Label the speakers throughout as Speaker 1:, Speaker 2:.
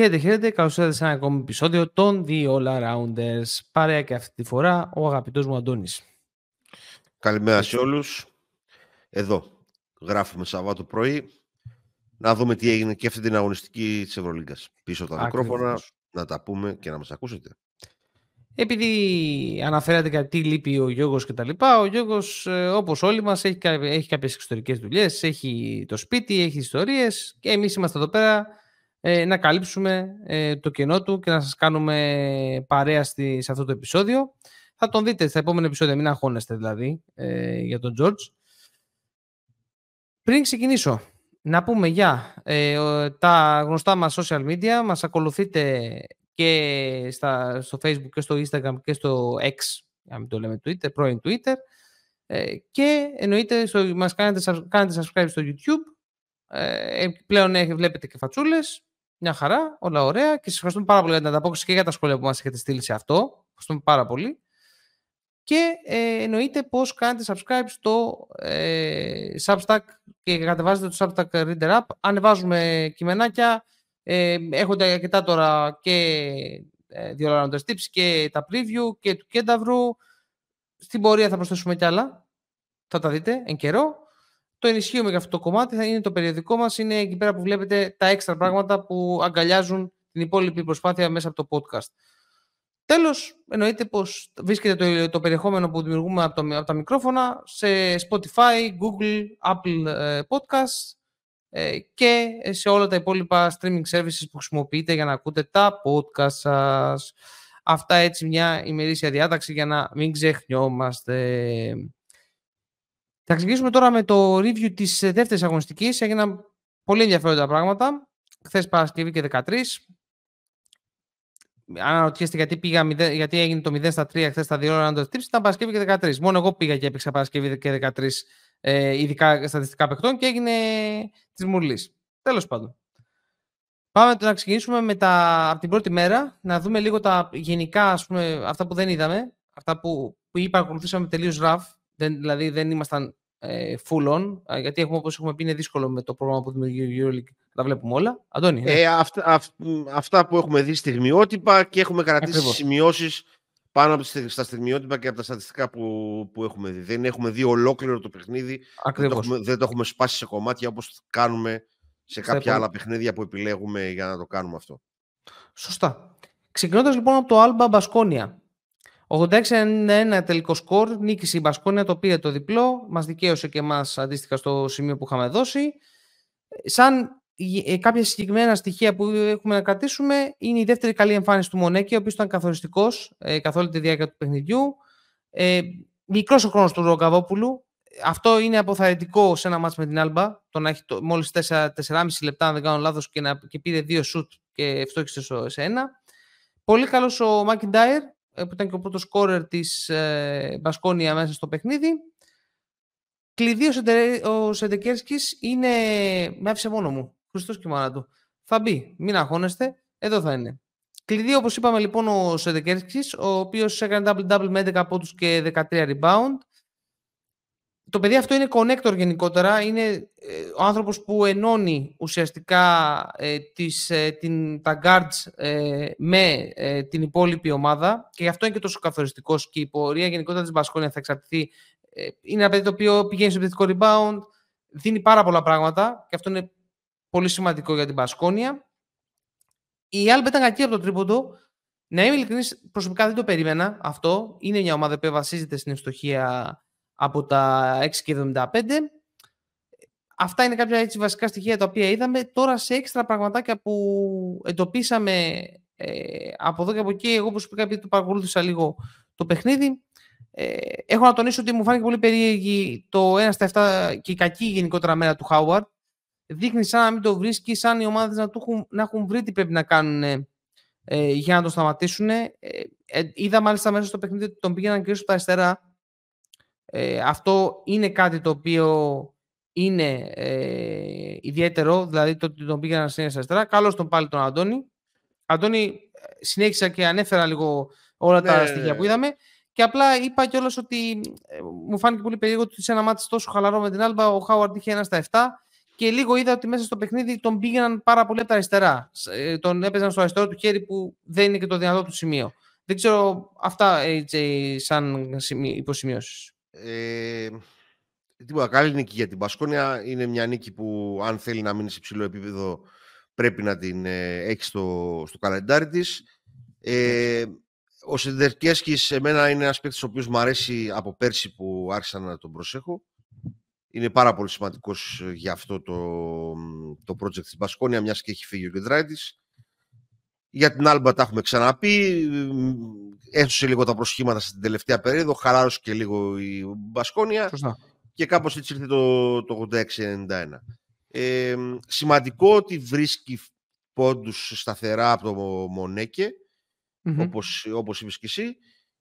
Speaker 1: Χαίρετε, χαίρετε. Καλώς ήρθατε σε ένα ακόμη επεισόδιο των The All Arounders. Παρέα και αυτή τη φορά ο αγαπητός μου Αντώνης.
Speaker 2: Καλημέρα σε όλους. Εδώ γράφουμε Σαββάτο πρωί. Να δούμε τι έγινε και αυτή την αγωνιστική της Ευρωλίγκας. Πίσω από τα μικρόφωνα, να τα πούμε και να μας ακούσετε.
Speaker 1: Επειδή αναφέρατε κάτι λείπει ο Γιώργος και τα λοιπά, ο Γιώργος ε, όπως όλοι μας έχει, έχει κάποιες εξωτερικές δουλειές, έχει το σπίτι, έχει ιστορίες και εμείς είμαστε εδώ πέρα ε, να καλύψουμε ε, το κενό του και να σας κάνουμε παρέα στη, σε αυτό το επεισόδιο. Θα τον δείτε στα επόμενα επεισόδια, μην αγχώνεστε δηλαδή ε, για τον George. Πριν ξεκινήσω, να πούμε για ε, τα γνωστά μας social media. Μας ακολουθείτε και στα, στο facebook και στο instagram και στο x, αν μην το λέμε Twitter, πρώην Twitter. Ε, και εννοείται στο, μας κάνετε, κάνετε subscribe στο YouTube. Ε, πλέον βλέπετε και φατσούλες μια χαρά, όλα ωραία και σας ευχαριστούμε πάρα πολύ για την ανταπόκριση και για τα σχόλια που μας έχετε στείλει σε αυτό. Ευχαριστούμε πάρα πολύ. Και ε, εννοείται πώ κάνετε subscribe στο ε, Substack και κατεβάζετε το Substack Reader App. Ανεβάζουμε κειμενάκια. Ε, έχονται αρκετά τώρα και ε, δύο tips και τα preview και του Κένταβρου. Στην πορεία θα προσθέσουμε κι άλλα. Θα τα δείτε εν καιρό το ενισχύουμε για αυτό το κομμάτι. Θα είναι το περιοδικό μας. Είναι εκεί πέρα που βλέπετε τα έξτρα πράγματα που αγκαλιάζουν την υπόλοιπη προσπάθεια μέσα από το podcast. Τέλος, εννοείται πως βρίσκεται το, το περιεχόμενο που δημιουργούμε από, το, από τα μικρόφωνα σε Spotify, Google, Apple ε, Podcasts ε, και σε όλα τα υπόλοιπα streaming services που χρησιμοποιείτε για να ακούτε τα podcast σας. Αυτά έτσι μια ημερήσια διάταξη για να μην ξεχνιόμαστε. Θα ξεκινήσουμε τώρα με το review της ε, δεύτερης αγωνιστικής. Έγιναν πολύ ενδιαφέροντα πράγματα. Χθες Παρασκευή και 13. Αν αναρωτιέστε γιατί, πήγα, γιατί έγινε το 0 στα 3 χθες στα 2 ώρα το tips, ήταν Παρασκευή και 13. Μόνο εγώ πήγα και έπαιξα Παρασκευή και 13 ε, ειδικά στατιστικά παιχτών και έγινε της μουρλής. Τέλος πάντων. Πάμε να ξεκινήσουμε με τα, από την πρώτη μέρα, να δούμε λίγο τα γενικά, ας πούμε, αυτά που δεν είδαμε, αυτά που, που είπα, τελείως ραφ, δεν, δηλαδή δεν ήμασταν ε, full on, γιατί έχουμε, όπως έχουμε πει είναι δύσκολο με το πρόγραμμα που δημιουργεί η EuroLeague τα βλέπουμε όλα. Αντώνη, ναι.
Speaker 2: ε, αυτά, αυ, αυτά που έχουμε δει στιγμιότυπα και έχουμε κρατήσει Ακριβώς. σημειώσεις πάνω από στα στιγμιότυπα και από τα στατιστικά που, που έχουμε δει. Δεν έχουμε δει ολόκληρο το παιχνίδι. Δεν το, έχουμε, δεν το έχουμε σπάσει σε κομμάτια όπως κάνουμε σε κάποια άλλα παιχνίδια που επιλέγουμε για να το κάνουμε αυτό.
Speaker 1: Σωστά. Ξεκινώντας λοιπόν από το Alba Baskonia. 86-91 τελικό σκορ, νίκησε η Μπασκόνια, το πήρε το διπλό, μας δικαίωσε και μας αντίστοιχα στο σημείο που είχαμε δώσει. Σαν ε, κάποια συγκεκριμένα στοιχεία που έχουμε να κρατήσουμε, είναι η δεύτερη καλή εμφάνιση του Μονέκη, ο οποίος ήταν καθοριστικός ε, καθ' όλη τη διάρκεια του παιχνιδιού. Ε, μικρός ο χρόνος του Ρογκαβόπουλου, αυτό είναι αποθαρρυντικό σε ένα μάτς με την Άλμπα, το να έχει το, μόλις 4,5 λεπτά, αν δεν κάνω λάθος, και, να, και πήρε δύο σουτ και ευτόχισε σε ένα. Πολύ καλός ο Μάκιντάιρ, ε, που ήταν και ο πρώτος σκόρερ της ε, Μπασκόνια μέσα στο παιχνίδι. Κλειδί ο, Σεντε, ο Σεντεκέρσκης είναι... Με άφησε μόνο μου. Χριστός και μάνα του. Θα μπει. Μην αγχώνεστε. Εδώ θα είναι. Κλειδί, όπως είπαμε λοιπόν, ο Σεντεκέρσκης, ο οποίος έκανε double-double με 11 πόντους και 13 rebound το παιδί αυτό είναι connector γενικότερα, είναι ε, ο άνθρωπος που ενώνει ουσιαστικά ε, τις, ε, την, τα guards ε, με την υπόλοιπη ομάδα και γι' αυτό είναι και τόσο καθοριστικός και η πορεία γενικότερα της Μπασκόνια θα εξαρτηθεί. είναι ένα παιδί το οποίο πηγαίνει στο επιθετικό rebound, δίνει πάρα πολλά πράγματα και αυτό είναι πολύ σημαντικό για την Μπασκόνια. Η άλλη ήταν κακή από το τρίποντο. Να είμαι ειλικρινής, προσωπικά δεν το περίμενα αυτό. Είναι μια ομάδα που βασίζεται στην ευστοχία από τα 6,75. Αυτά είναι κάποια έτσι βασικά στοιχεία τα οποία είδαμε. Τώρα σε έξτρα πραγματάκια που εντοπίσαμε ε, από εδώ και από εκεί, εγώ προσωπικά επειδή το παρακολούθησα λίγο το παιχνίδι, ε, έχω να τονίσω ότι μου φάνηκε πολύ περίεργη το 1 στα 7 και η κακή γενικότερα μέρα του Χάουαρντ. Δείχνει σαν να μην το βρίσκει, σαν οι ομάδες να, έχουν, να έχουν βρει τι πρέπει να κάνουν ε, για να το σταματήσουν. Ε, ε, είδα μάλιστα μέσα στο παιχνίδι ότι τον πήγαιναν και στα αριστερά ε, αυτό είναι κάτι το οποίο είναι ε, ιδιαίτερο, δηλαδή το ότι τον πήγαιναν στην αριστερά. Καλώς τον πάλι τον Αντώνη. Αντώνη, ε, συνέχισα και ανέφερα λίγο όλα τα ναι. στοιχεία που είδαμε. Και απλά είπα κιόλας ότι ε, μου φάνηκε πολύ περίεργο ότι σε ένα μάτι τόσο χαλαρό με την Άλμπα ο Χάουαρντ είχε ένα στα 7 και λίγο είδα ότι μέσα στο παιχνίδι τον πήγαιναν πάρα πολύ από τα αριστερά. Ε, τον έπαιζαν στο αριστερό του χέρι που δεν είναι και το δυνατό του σημείο. Δεν ξέρω αυτά AJ, σαν υποσημειώσει.
Speaker 2: Ε, τίποτα, καλή νίκη για την Πασκόνια. Είναι μια νίκη που αν θέλει να μείνει σε υψηλό επίπεδο πρέπει να την ε, έχεις στο, στο καλεντάρι της. Ε, ο Σεντερκέσκης εμένα είναι ένας παίκτης ο οποίος μου αρέσει από πέρσι που άρχισα να τον προσέχω. Είναι πάρα πολύ σημαντικός για αυτό το, το project της Μπασκόνια, μιας και έχει φύγει ο Γκεντράιτης. Για την Άλμπα τα έχουμε ξαναπεί. Έσωσε λίγο τα προσχήματα στην τελευταία περίοδο. Χαλάρωσε και λίγο η Μπασκόνια.
Speaker 1: Σωστά.
Speaker 2: Και κάπως έτσι ήρθε το, το 86-91. Ε, σημαντικό ότι βρίσκει πόντους σταθερά από το Μονέκε, mm όπως, όπως είπες και εσύ.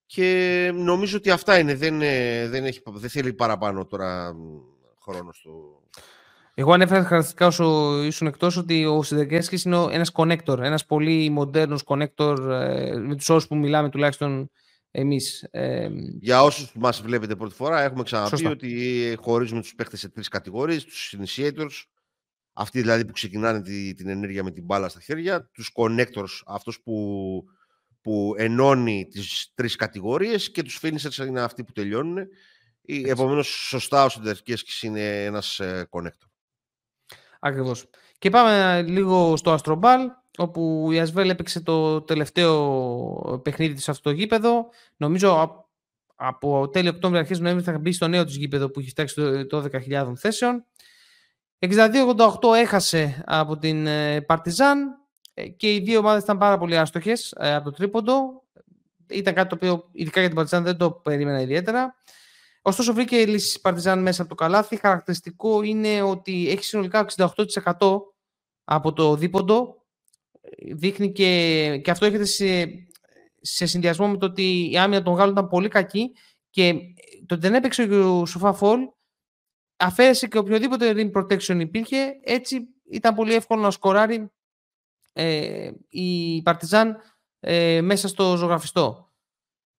Speaker 2: Και νομίζω ότι αυτά είναι. Δεν, ε, δεν, έχει, δεν θέλει παραπάνω τώρα χρόνος στο,
Speaker 1: εγώ ανέφερα χαρακτηριστικά όσο ήσουν εκτός ότι ο Σιδερκέσκης είναι ένας connector, ένας πολύ μοντέρνος connector ε, με τους όρους που μιλάμε τουλάχιστον εμείς. Ε,
Speaker 2: Για όσους μας βλέπετε πρώτη φορά, έχουμε ξαναπεί Σωστά. ότι χωρίζουμε τους παίχτε σε τρεις κατηγορίες: τους initiators, αυτοί δηλαδή που ξεκινάνε τη, την ενέργεια με την μπάλα στα χέρια, τους connectors, αυτό που, που ενώνει τις τρεις κατηγορίες και τους finishers είναι αυτοί που τελειώνουν. Επομένως, σωστά ο Σιδερκέσκης είναι ένας ε, connector.
Speaker 1: Ακριβώς. Και πάμε λίγο στο Αστρομπάλ, όπου η Ασβέλ έπαιξε το τελευταίο παιχνίδι της αυτό το γήπεδο. Νομίζω από τέλειο Οκτώβριο, αρχές Νοέμβρη θα μπει στο νέο της γήπεδο που έχει φτάσει το 12.000 θέσεων. 62-88 έχασε από την ε, Παρτιζάν ε, και οι δύο ομάδες ήταν πάρα πολύ άστοχες ε, από το τρίποντο. Ήταν κάτι το οποίο ειδικά για την Παρτιζάν δεν το περίμενα ιδιαίτερα. Ωστόσο, βρήκε λύση Παρτιζάν μέσα από το καλάθι. Χαρακτηριστικό είναι ότι έχει συνολικά 68% από το δίποντο. Δείχνει και, και αυτό έρχεται σε, σε συνδυασμό με το ότι η άμυνα των Γάλλων ήταν πολύ κακή και το ότι δεν έπαιξε ο Σοφά Φολ αφαίρεσε και οποιοδήποτε rim protection υπήρχε. Έτσι ήταν πολύ εύκολο να σκοράρει ε, η Παρτιζάν ε, μέσα στο ζωγραφιστό.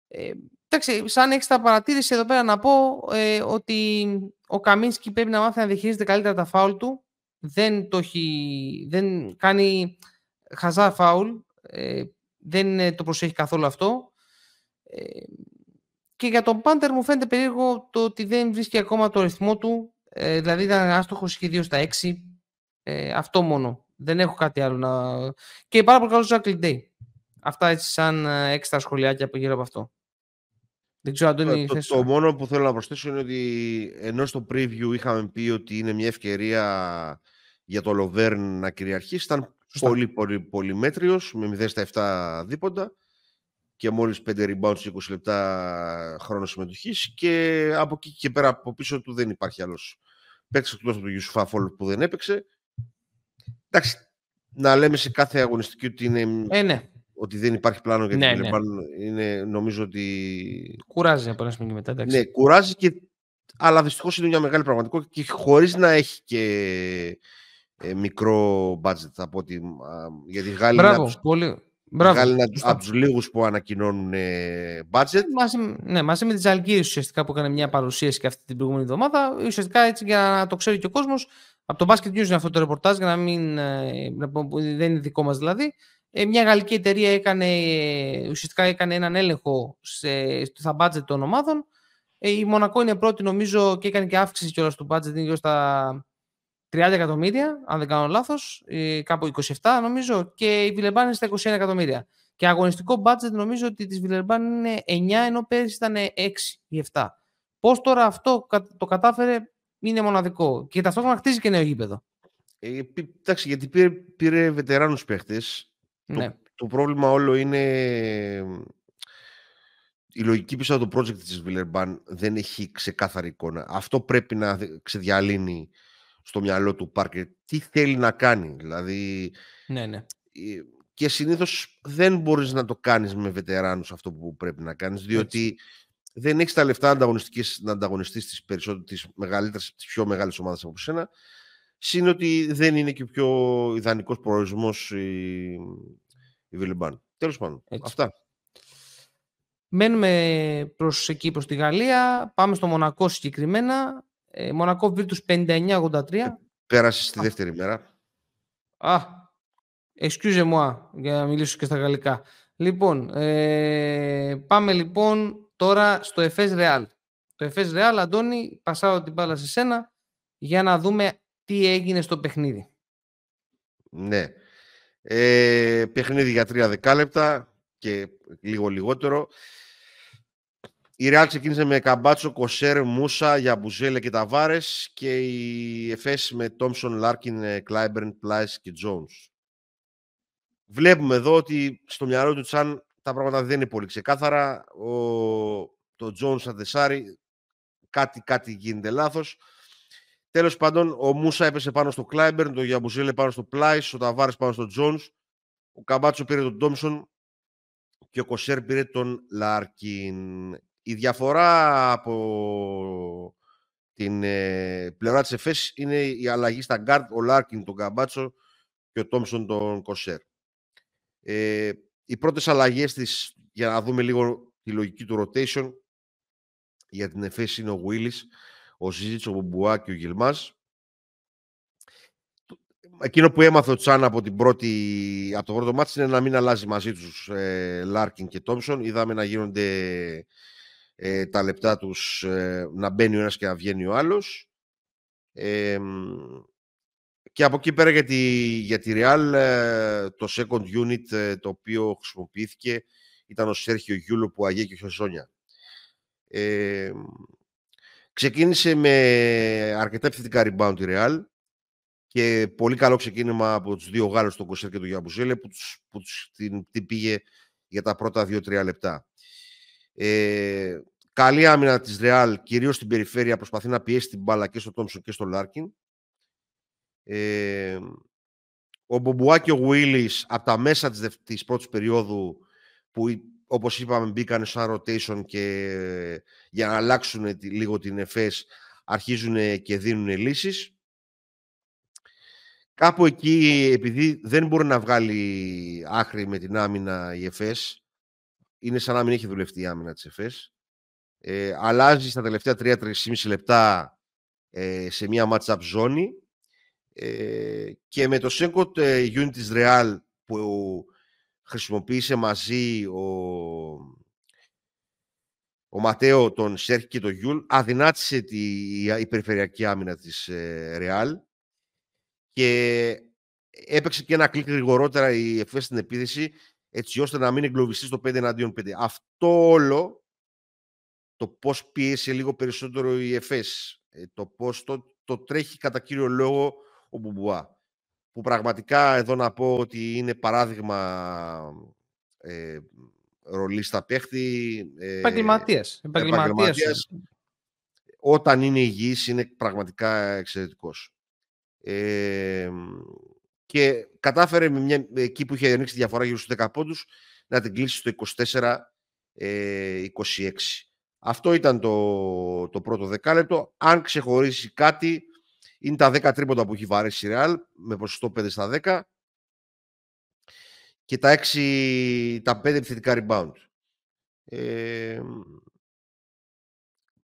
Speaker 1: Ε, Εντάξει, σαν τα παρατήρηση εδώ πέρα να πω ε, ότι ο Καμίνσκι πρέπει να μάθει να διαχειρίζεται καλύτερα τα φάουλ του. Δεν, το έχει, δεν κάνει χαζά φάουλ. Ε, δεν το προσέχει καθόλου αυτό. Ε, και για τον Πάντερ μου φαίνεται περίεργο το ότι δεν βρίσκει ακόμα το ρυθμό του. Ε, δηλαδή ήταν άστοχος και δύο στα 6. Ε, αυτό μόνο. Δεν έχω κάτι άλλο να... Και πάρα πολύ καλός Ζάκλι Ντέι. Αυτά έτσι σαν ε, έξτρα σχολιάκια από γύρω από αυτό. Δεν ξέρω, Αντώνη,
Speaker 2: το, το, το, μόνο που θέλω να προσθέσω είναι ότι ενώ στο preview είχαμε πει ότι είναι μια ευκαιρία για το Λοβέρν να κυριαρχήσει, ήταν πολύ, πολύ, πολύ μέτριος, με 0 στα 7 δίποντα και μόλις 5 rebounds 20 λεπτά χρόνο συμμετοχής και από εκεί και πέρα από πίσω του δεν υπάρχει άλλος παίκτης εκτός από τον Ιουσουφά Φόλ που δεν έπαιξε. Εντάξει, να λέμε σε κάθε αγωνιστική ότι είναι
Speaker 1: ε, ναι
Speaker 2: ότι δεν υπάρχει πλάνο για την ναι, ναι. είναι, νομίζω ότι...
Speaker 1: Κουράζει από ένα σημείο μετά,
Speaker 2: Ναι, κουράζει, και... αλλά δυστυχώς είναι μια μεγάλη πραγματικότητα και χωρίς να έχει και ε, μικρό budget από ότι... Γιατί Γάλλοι
Speaker 1: Μπράβο, είναι πολύ...
Speaker 2: Μπράβο, είναι από τους λίγους που ανακοινώνουν ε, budget.
Speaker 1: Μαζί, ναι, μαζί με τη Ζαλγκύρη ουσιαστικά που έκανε μια παρουσίαση και αυτή την προηγούμενη εβδομάδα. Ουσιαστικά έτσι για να το ξέρει και ο κόσμος. Από το Basket News είναι αυτό το ρεπορτάζ, για να μην. Ε, δεν είναι δικό μας δηλαδή. Ε, μια γαλλική εταιρεία έκανε, ουσιαστικά έκανε έναν έλεγχο σε, στα budget των ομάδων. Ε, η Μονακό είναι πρώτη νομίζω και έκανε και αύξηση κιόλας του budget είναι στα 30 εκατομμύρια, αν δεν κάνω λάθος, ε, κάπου 27 νομίζω και η Βιλερμπάν είναι στα 21 εκατομμύρια. Και αγωνιστικό budget νομίζω ότι της Βιλερμπάν είναι 9 ενώ πέρυσι ήταν 6 ή 7. Πώς τώρα αυτό το κατάφερε είναι μοναδικό και ταυτόχρονα χτίζει και νέο γήπεδο.
Speaker 2: Ε, εντάξει, γιατί πήρε, πήρε βετεράνους παίχτες ναι. Το, πρόβλημα όλο είναι η λογική πίσω από το project της Villeurbanne δεν έχει ξεκάθαρη εικόνα. Αυτό πρέπει να ξεδιαλύνει στο μυαλό του Πάρκερ. Τι θέλει να κάνει. Δηλαδή,
Speaker 1: ναι, ναι.
Speaker 2: Και συνήθως δεν μπορείς να το κάνεις με βετεράνους αυτό που πρέπει να κάνεις, διότι δεν έχεις τα λεφτά να ανταγωνιστείς τις, περισσότερες, τις, μεγαλύτερες, τις πιο μεγάλες ομάδες από σένα. Συν ότι δεν είναι και ο πιο ιδανικός προορισμός η, η Βιλιμπάν. Τέλος πάντων, αυτά.
Speaker 1: Μένουμε προς εκεί, προς τη Γαλλία. Πάμε στο Μονακό συγκεκριμένα. Ε, Μονακό Βίρτους 59-83.
Speaker 2: Πέρασες στη δεύτερη μέρα.
Speaker 1: Α, excuse moi, για να μιλήσω και στα γαλλικά. Λοιπόν, ε, πάμε λοιπόν τώρα στο Εφές Real. Το Εφές Real, Αντώνη, πασάω την μπάλα σε σένα για να δούμε τι έγινε στο παιχνίδι;
Speaker 2: Ναι. Ε, παιχνίδι για τρία δεκάλεπτα και λίγο λιγότερο. Η Real ξεκίνησε με Καμπάτσο, Κοσέρ, Μούσα, Γιαμπουζέλε και Ταβάρες και η Εφές με Τόμσον, Λάρκιν, Κλάιμπερν, Πλάις και Τζόνς. Βλέπουμε εδώ ότι στο μυαλό του Τσάν τα πράγματα δεν είναι πολύ ξεκάθαρα. Ο, το Τζόνς Αντεσάρι κάτι, κάτι γίνεται λάθος. Τέλος πάντων, ο Μούσα έπεσε πάνω στο Κλάιμπερν, το Γιαμπουζέλε πάνω στο Πλάις, ο Ταβάρες πάνω στο Τζόνς, ο Καμπάτσο πήρε τον Τόμσον και ο Κοσέρ πήρε τον Λάρκιν. Η διαφορά από την ε, πλευρά της ΕΦΕΣ είναι η αλλαγή στα γκαρντ, ο Λάρκιν τον Καμπάτσο και ο Τόμσον τον Κοσέρ. Ε, οι πρώτες αλλαγές της, για να δούμε λίγο τη λογική του rotation, για την ΕΦΕΣ είναι ο Βουίλης, ο Ζίζιτς, ο Μπουμπουά και ο Γιλμάς. Εκείνο που έμαθε ο Τσάν από, την πρώτη, από το πρώτο μάτι είναι να μην αλλάζει μαζί τους ε, Λάρκιν και Τόμσον. Είδαμε να γίνονται ε, τα λεπτά τους ε, να μπαίνει ο ένας και να βγαίνει ο άλλος. και από εκεί πέρα για τη, για τη Real το second unit το οποίο χρησιμοποιήθηκε ήταν ο Σέρχιο Γιουλ, ο Πουαριέ και ο Χεζόνια. Ξεκίνησε με αρκετά επιθετικά rebound η Real και πολύ καλό ξεκίνημα από τους δύο Γάλλους, τον Κοσέρ και τον Γιαμπουζέλε, που, τους, που τους την, την πήγε για τα πρώτα δύο-τρία λεπτά. Ε, καλή άμυνα της Ρεάλ, κυρίως στην περιφέρεια, προσπαθεί να πιέσει την μπάλα και στο Τόμσον και στο Λάρκιν. Ε, ο Μπομπουά και ο Γουίλης από τα μέσα της, της πρώτης περίοδου που όπως είπαμε μπήκαν σαν rotation και για να αλλάξουν λίγο την ΕΦΕΣ αρχίζουν και δίνουν λύσεις. Κάπου εκεί, επειδή δεν μπορεί να βγάλει άχρη με την άμυνα η ΕΦΕΣ, είναι σαν να μην έχει δουλευτεί η άμυνα της ΕΦΕΣ, ε, αλλάζει στα τελευταία 3-3,5 λεπτά ε, σε μια match-up ζώνη ε, και με το second ε, unit της Real που χρησιμοποίησε μαζί ο, ο Ματέο, τον Σέρχι και τον Γιούλ, αδυνάτησε τη, η, περιφερειακή άμυνα της ε, Real και έπαιξε και ένα κλικ γρηγορότερα η ΕΦΕΣ στην επίθεση έτσι ώστε να μην εγκλωβιστεί στο 5 εναντίον 5. Αυτό όλο το πώς πίεσε λίγο περισσότερο η ΕΦΕΣ, το πώς το, το τρέχει κατά κύριο λόγο ο Μπουμπουά. Που πραγματικά εδώ να πω ότι είναι παράδειγμα ε, ρολίστα παίχτη.
Speaker 1: Ε, επαγγελματίας. επαγγελματίας.
Speaker 2: Όταν είναι υγιής είναι πραγματικά εξαιρετικός και κατάφερε με μια, εκεί που είχε ανοίξει τη διαφορά γύρω στους 10 πόντους να την κλείσει στο 24-26. Ε, Αυτό ήταν το, το πρώτο δεκάλεπτο. Αν ξεχωρίσει κάτι, είναι τα 10 τρίποντα που έχει βαρέσει η Real με ποσοστό 5 στα 10 και τα 6, τα 5 επιθετικά rebound. Ε,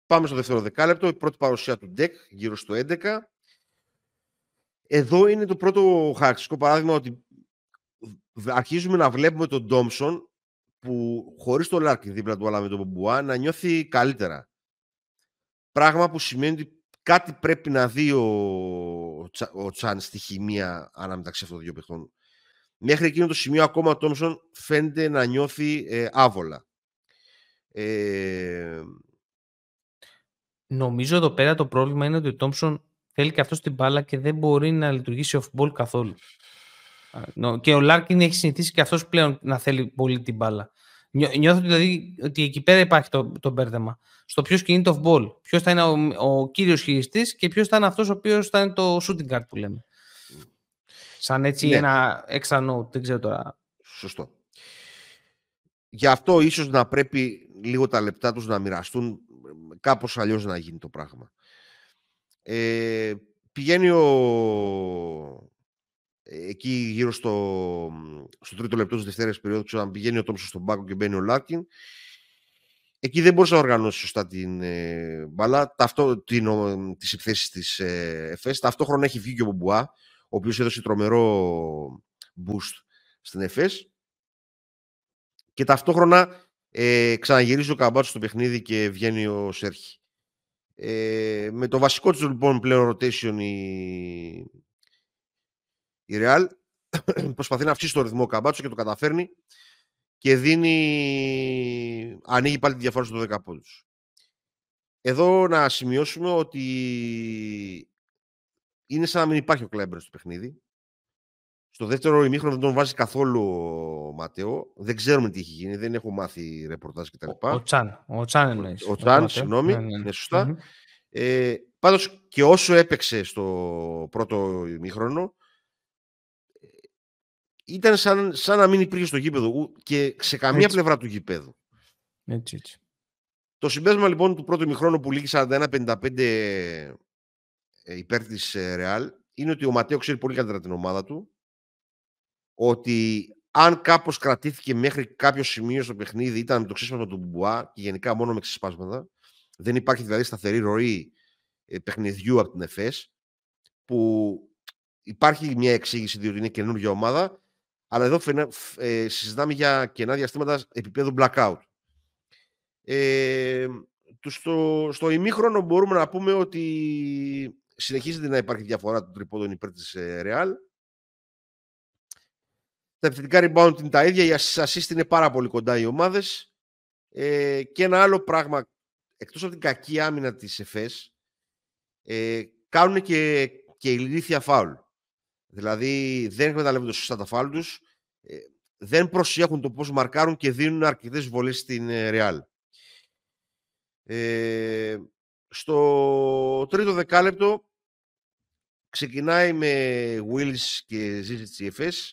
Speaker 2: πάμε στο δεύτερο δεκάλεπτο. Η πρώτη παρουσία του Ντεκ γύρω στο 11 εδώ είναι το πρώτο χαρακτηριστικό παράδειγμα ότι αρχίζουμε να βλέπουμε τον Ντόμσον που χωρίς το Λάρκιν δίπλα του αλλά με τον Μπουά να νιώθει καλύτερα. Πράγμα που σημαίνει ότι κάτι πρέπει να δει ο, ο Τσάν στη χημεία ανάμεταξύ αυτών των δύο παιχτών. Μέχρι εκείνο το σημείο ακόμα ο Τόμσον φαίνεται να νιώθει ε, άβολα. Ε...
Speaker 1: Νομίζω εδώ πέρα το πρόβλημα είναι ότι ο Τόμσον θέλει και αυτός την μπάλα και δεν μπορεί να λειτουργήσει off-ball καθόλου. Και ο Λάρκιν έχει συνηθίσει και αυτός πλέον να θέλει πολύ την μπάλα. Νιώθω δηλαδή ότι εκεί πέρα υπάρχει το, το μπέρδεμα. Στο ποιος κινείται off-ball. Ποιος θα είναι ο, ο κύριος χειριστής και ποιος θα είναι αυτός ο οποίος θα είναι το shooting guard που λέμε. Σαν έτσι ναι. ένα extra note, δεν ξέρω τώρα.
Speaker 2: Σωστό. Γι' αυτό ίσως να πρέπει λίγο τα λεπτά τους να μοιραστούν κάπως αλλιώς να γίνει το πράγμα. Ε, πηγαίνει ο... εκεί γύρω στο, στο τρίτο λεπτό της δευτέρας περίοδου, αν πηγαίνει ο Τόμψος στον πάκο και μπαίνει ο Λάρκιν. Εκεί δεν μπορούσε να οργανώσεις σωστά την ε, μπάλα, ταυτό, την, τις επιθέσεις της ε, ΕΦΕΣ. Ταυτόχρονα έχει βγει και ο Μπομπουά, ο οποίος έδωσε τρομερό boost στην ΕΦΕΣ. Και ταυτόχρονα ε, ξαναγυρίζει ο Καμπάτσο στο παιχνίδι και βγαίνει ο Σέρχη. Ε, με το βασικό της λοιπόν πλέον rotation η, η Real προσπαθεί να αυξήσει το ρυθμό ο Καμπάτσο και το καταφέρνει και δίνει, ανοίγει πάλι τη διαφορά στο 10 πόντους. Εδώ να σημειώσουμε ότι είναι σαν να μην υπάρχει ο Κλέμπερ στο παιχνίδι. Στο δεύτερο ημίχρονο δεν τον βάζει καθόλου ο Ματέο. Δεν ξέρουμε τι έχει γίνει. Δεν έχω μάθει ρεπορτάζ κτλ.
Speaker 1: Ο, ο Τσάν. Ο Τσάν εννοείς.
Speaker 2: Ο, ο Τσάν, συγγνώμη. Ναι, ναι. Είναι σωστά. Ε, πάντως και όσο έπαιξε στο πρώτο ημίχρονο, ήταν σαν, σαν να μην υπήρχε στο γήπεδο και σε καμία πλευρά του γήπεδου.
Speaker 1: Έτσι, έτσι.
Speaker 2: Το συμπέρασμα λοιπόν του πρώτου ημιχρόνου που λήγει 41-55 ε, υπέρ της ε, Ρεάλ είναι ότι ο Ματέο ξέρει πολύ καλύτερα την ομάδα του ότι αν κάπως κρατήθηκε μέχρι κάποιο σημείο στο παιχνίδι ήταν με το ξέσπασμα του Μπουά και γενικά μόνο με ξεσπάσματα δεν υπάρχει δηλαδή σταθερή ροή ε, παιχνιδιού από την ΕΦΕΣ που υπάρχει μια εξήγηση διότι είναι καινούργια ομάδα αλλά εδώ ε, συζητάμε για κενά διαστήματα επίπεδου blackout. Ε, στο, στο ημίχρονο μπορούμε να πούμε ότι συνεχίζεται να υπάρχει διαφορά των τριπόδων υπέρ της ε, Real. Τα επιθετικά rebound είναι τα ίδια, οι assist είναι πάρα πολύ κοντά οι ομάδες. Ε, και ένα άλλο πράγμα, εκτός από την κακή άμυνα της ΕΦΕΣ, ε, κάνουν και, και ηλίθια φάουλ. Δηλαδή δεν εκμεταλλεύονται σωστά τα φάουλ τους, ε, δεν προσέχουν το πώς μαρκάρουν και δίνουν αρκετές βολές στην Real. Ε, στο τρίτο δεκάλεπτο ξεκινάει με Wills και ZZCFS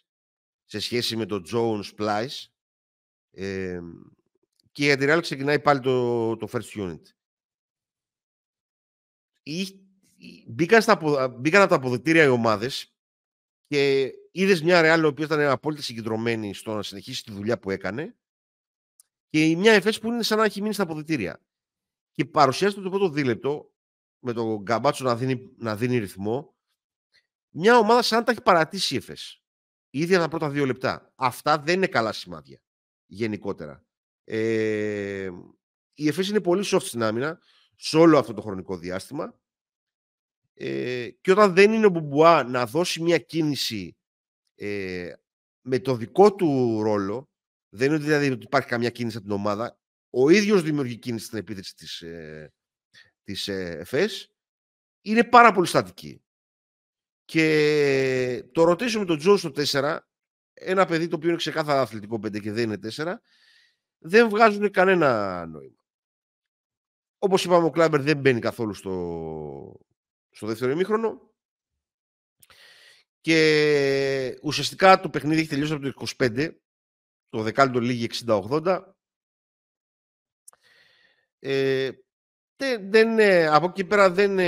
Speaker 2: σε σχέση με το Jones Splice ε, και για τη Real ξεκινάει πάλι το, το first unit. μπήκαν, στα, μπήκαν από τα αποδεκτήρια οι ομάδες και είδες μια Ρεάλ η οποία ήταν απόλυτα συγκεντρωμένη στο να συνεχίσει τη δουλειά που έκανε και μια ΕΦΕΣ που είναι σαν να έχει μείνει στα αποδητήρια. Και παρουσιάζεται το πρώτο δίλεπτο με τον Γκαμπάτσο να δίνει, να δίνει ρυθμό μια ομάδα σαν να τα έχει παρατήσει η ΕΦΕΣ. Ήδη τα πρώτα δύο λεπτά. Αυτά δεν είναι καλά σημάδια γενικότερα. Ε, η ΕΦΕΣ είναι πολύ soft στην άμυνα σε όλο αυτό το χρονικό διάστημα ε, και όταν δεν είναι ο Μπουμπουά να δώσει μια κίνηση ε, με το δικό του ρόλο, δεν είναι δηλαδή ότι υπάρχει καμιά κίνηση από την ομάδα, ο ίδιος δημιουργεί κίνηση στην επίθεση της, ε, της ε, ΕΦΕΣ, είναι πάρα πολύ στατική. Και το rotation με τον Jones στο 4, ένα παιδί το οποίο είναι ξεκάθαρα αθλητικό 5 και δεν είναι 4, δεν βγάζουν κανένα νόημα. Όπως είπαμε, ο Κλάιμπερν δεν μπαίνει καθόλου στο, στο δεύτερο ημίχρονο. Και ουσιαστικά το παιχνίδι έχει τελειώσει από το 25, το δεκάλεπτο λήγει 60-80. Ε, δεν, δεν, από εκεί πέρα δεν...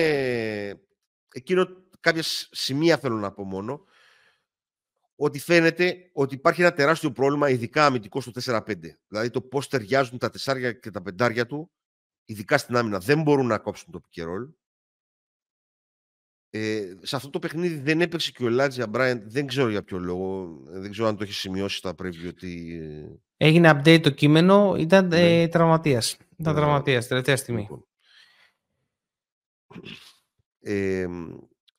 Speaker 2: Εκείνο κάποια σημεία θέλω να πω μόνο, ότι φαίνεται ότι υπάρχει ένα τεράστιο πρόβλημα, ειδικά αμυντικό στο 4-5. Δηλαδή το πώς ταιριάζουν τα τεσσάρια και τα πεντάρια του, ειδικά στην άμυνα, δεν μπορούν να κόψουν το pick ε, σε αυτό το παιχνίδι δεν έπαιξε και ο Λάτζια Μπράιντ, δεν ξέρω για ποιο λόγο, δεν ξέρω αν το έχει σημειώσει στα preview ότι...
Speaker 1: Έγινε update το κείμενο, ήταν ναι. ε, τραυματίας. Ήταν ναι. τραυματίας, τελευταία στιγμή. Λοιπόν.
Speaker 2: Ε,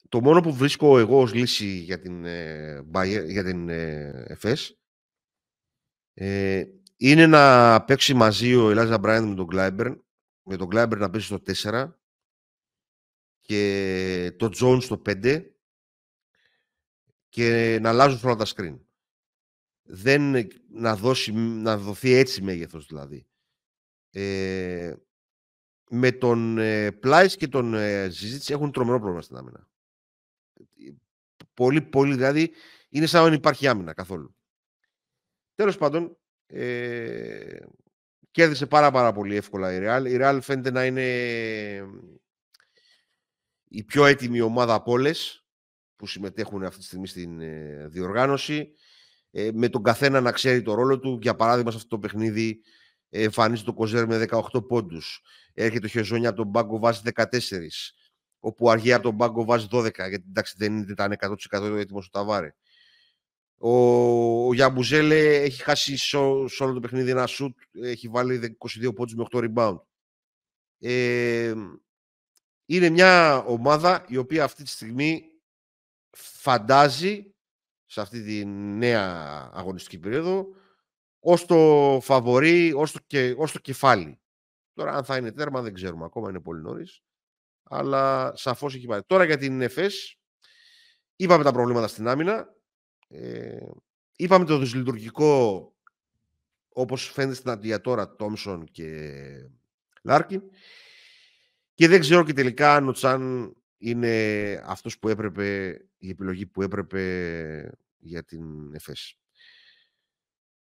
Speaker 2: το μόνο που βρίσκω εγώ ως λύση για την, ε, για την ε, ε, είναι να παίξει μαζί ο Ελάιζα Μπράιαντ με τον Κλάιμπερν, με τον Κλάιμπερν να παίξει στο 4 και το Jones στο 5 και να αλλάζουν όλα τα screen. Δεν να, δώσει, να δοθεί έτσι μέγεθος δηλαδή. Ε, με τον ε, και τον ε, έχουν τρομερό πρόβλημα στην άμυνα. Πολύ, πολύ, δηλαδή είναι σαν να μην υπάρχει άμυνα καθόλου. Τέλος πάντων, ε, κέρδισε πάρα πάρα πολύ εύκολα η Real. Η Real φαίνεται να είναι η πιο έτοιμη ομάδα από όλες που συμμετέχουν αυτή τη στιγμή στην ε, διοργάνωση. Ε, με τον καθένα να ξέρει το ρόλο του. Για παράδειγμα, σε αυτό το παιχνίδι, εμφανίζεται το Κοζέρ με 18 πόντους. Έρχεται ο Χεζόνια από τον Μπάγκο βάζει 14. Όπου αργεί από τον Μπάγκο βάζει 12. Γιατί εντάξει δεν ήταν 100% έτοιμος ο Ταβάρε. Ο, ο Γιαμπουζέλε έχει χάσει σε όλο το παιχνίδι ένα σουτ. Έχει βάλει 22 πόντους με 8 rebound. Ε, είναι μια ομάδα η οποία αυτή τη στιγμή φαντάζει σε αυτή τη νέα αγωνιστική περίοδο ως το φαβορή, ως το, και, ως το κεφάλι. Τώρα αν θα είναι τέρμα δεν ξέρουμε ακόμα, είναι πολύ νωρίς. Αλλά σαφώς έχει πάρει. Τώρα για την ΕΦΕΣ, είπαμε τα προβλήματα στην άμυνα. Ε, είπαμε το δυσλειτουργικό, όπως φαίνεται στην αντία τώρα, Τόμσον και Λάρκιν. Και δεν ξέρω και τελικά αν ο Τσάν είναι αυτός που έπρεπε, η επιλογή που έπρεπε για την ΕΦΕΣ.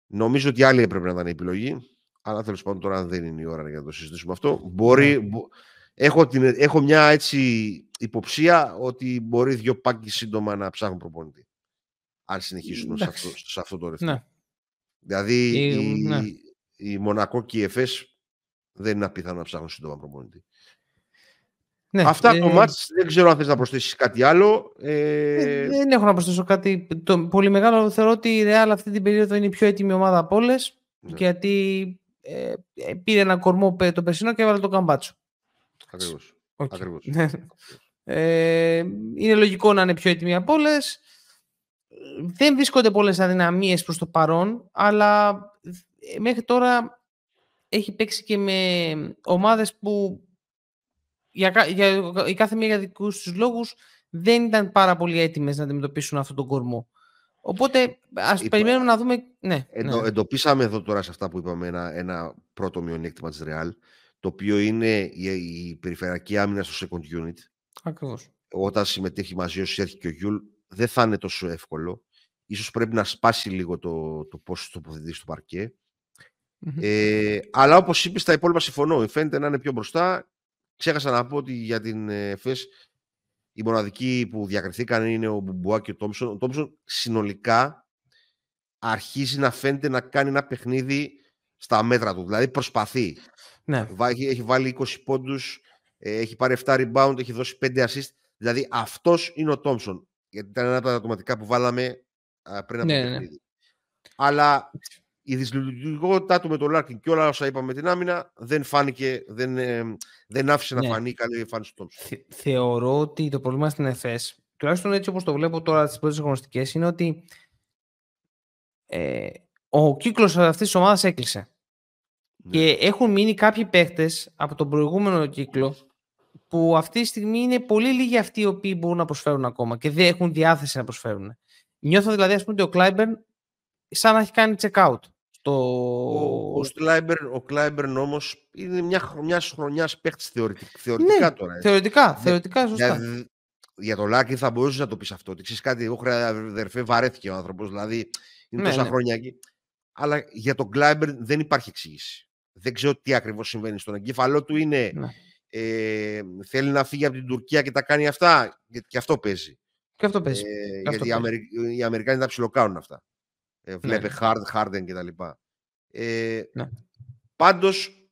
Speaker 2: Νομίζω ότι άλλη έπρεπε να ήταν η επιλογή, αλλά τέλος πάντων τώρα δεν είναι η ώρα για να το συζητήσουμε αυτό. Μπορεί, ναι. έχω, την, έχω μια έτσι υποψία ότι μπορεί δύο πάγκοι σύντομα να ψάχνουν προπονητή. Αν συνεχίσουν σε αυτό, σε αυτό το ρεύμα. Ναι. Δηλαδή η, ναι. η Μονακό και η ΕΦΕΣ δεν είναι απίθανο να ψάχνουν σύντομα προπονητή. Ναι, Αυτά ε, το μάτς, δεν ξέρω αν θες να προσθέσεις κάτι άλλο.
Speaker 1: Ε... ε δεν έχω να προσθέσω κάτι το πολύ μεγάλο. Θεωρώ ότι η Real αυτή την περίοδο είναι η πιο έτοιμη ομάδα από όλες. Ναι. Γιατί ε, ε, πήρε ένα κορμό το περσινό και έβαλε το καμπάτσο.
Speaker 2: Ακριβώς.
Speaker 1: Okay. Ακριβώς. Ναι. ε, είναι λογικό να είναι πιο έτοιμη από όλες. Δεν βρίσκονται πολλές αδυναμίες προς το παρόν, αλλά μέχρι τώρα έχει παίξει και με ομάδες που για, για, η κάθε μία για δικούς τους λόγους δεν ήταν πάρα πολύ έτοιμες να αντιμετωπίσουν αυτόν τον κορμό. Οπότε ας περιμένουμε να δούμε. Ναι,
Speaker 2: Εντο, ναι. Εντοπίσαμε εδώ τώρα σε αυτά που είπαμε ένα, ένα πρώτο μειονέκτημα της Real, το οποίο είναι η, η περιφερειακή άμυνα στο second unit.
Speaker 1: Ακριβώς.
Speaker 2: Όταν συμμετέχει μαζί ο Σέρχι και ο Γιούλ, δεν θα είναι τόσο εύκολο. Ίσως πρέπει να σπάσει λίγο το, το πώς τοποθετεί στο παρκέ. Ε, αλλά όπως είπες, τα υπόλοιπα συμφωνώ. Φαίνεται να είναι πιο μπροστά Ξέχασα να πω ότι για την ΕΦΕΣ οι μοναδικοί που διακριθήκαν είναι ο Μπομπουά και ο Τόμψον. Ο Τόμψον συνολικά αρχίζει να φαίνεται να κάνει ένα παιχνίδι στα μέτρα του. Δηλαδή προσπαθεί.
Speaker 1: Ναι.
Speaker 2: Έχει βάλει 20 πόντους, ε, έχει πάρει 7 rebound, έχει δώσει 5 assist. Δηλαδή αυτός είναι ο Τόμψον. Γιατί ήταν ένα από τα ατοματικά που βάλαμε πριν από ναι, το ναι. παιχνίδι. Αλλά η δυσλειτουργικότητά του με τον Λάρκιν και όλα όσα είπαμε με την άμυνα δεν φάνηκε, δεν, ε, δεν άφησε ναι. να φανεί καλή εμφάνιση του Τόμψον.
Speaker 1: θεωρώ ότι το πρόβλημα στην ΕΦΕΣ, τουλάχιστον έτσι όπως το βλέπω τώρα στις πρώτες γνωστικές, είναι ότι ε, ο κύκλος αυτής της ομάδας έκλεισε. Ναι. Και έχουν μείνει κάποιοι παίχτες από τον προηγούμενο κύκλο που αυτή τη στιγμή είναι πολύ λίγοι αυτοί οι οποίοι μπορούν να προσφέρουν ακόμα και δεν έχουν διάθεση να προσφέρουν. Νιώθω δηλαδή ας πούμε ότι ο Κλάιμπερν σαν να έχει κάνει check out. Το...
Speaker 2: Ο, ο, Κλάιμπερν, ο όμως είναι μια, μιας χρονιάς παίχτη θεωρητικά ναι, τώρα.
Speaker 1: Θεωρητικά, θεωρητικά σωστά.
Speaker 2: Για, για το Λάκη θα μπορούσες να το πεις αυτό. Ότι ξέρεις κάτι, εγώ αδερφέ βαρέθηκε ο άνθρωπος. Δηλαδή είναι ναι, τόσα ναι. χρόνια εκεί. Αλλά για τον Κλάιμπερν δεν υπάρχει εξήγηση. Δεν ξέρω τι ακριβώς συμβαίνει στον εγκέφαλό του. Είναι ναι. ε, θέλει να φύγει από την Τουρκία και τα κάνει αυτά. Και αυτό παίζει.
Speaker 1: Και αυτό παίζει.
Speaker 2: Ε, γιατί παίζει. Οι, Αμερι... οι Αμερικάνοι τα ψιλοκάνουν αυτά. Ε, ναι. βλέπε Hard, Harden κτλ. Ε, ναι. Πάντως,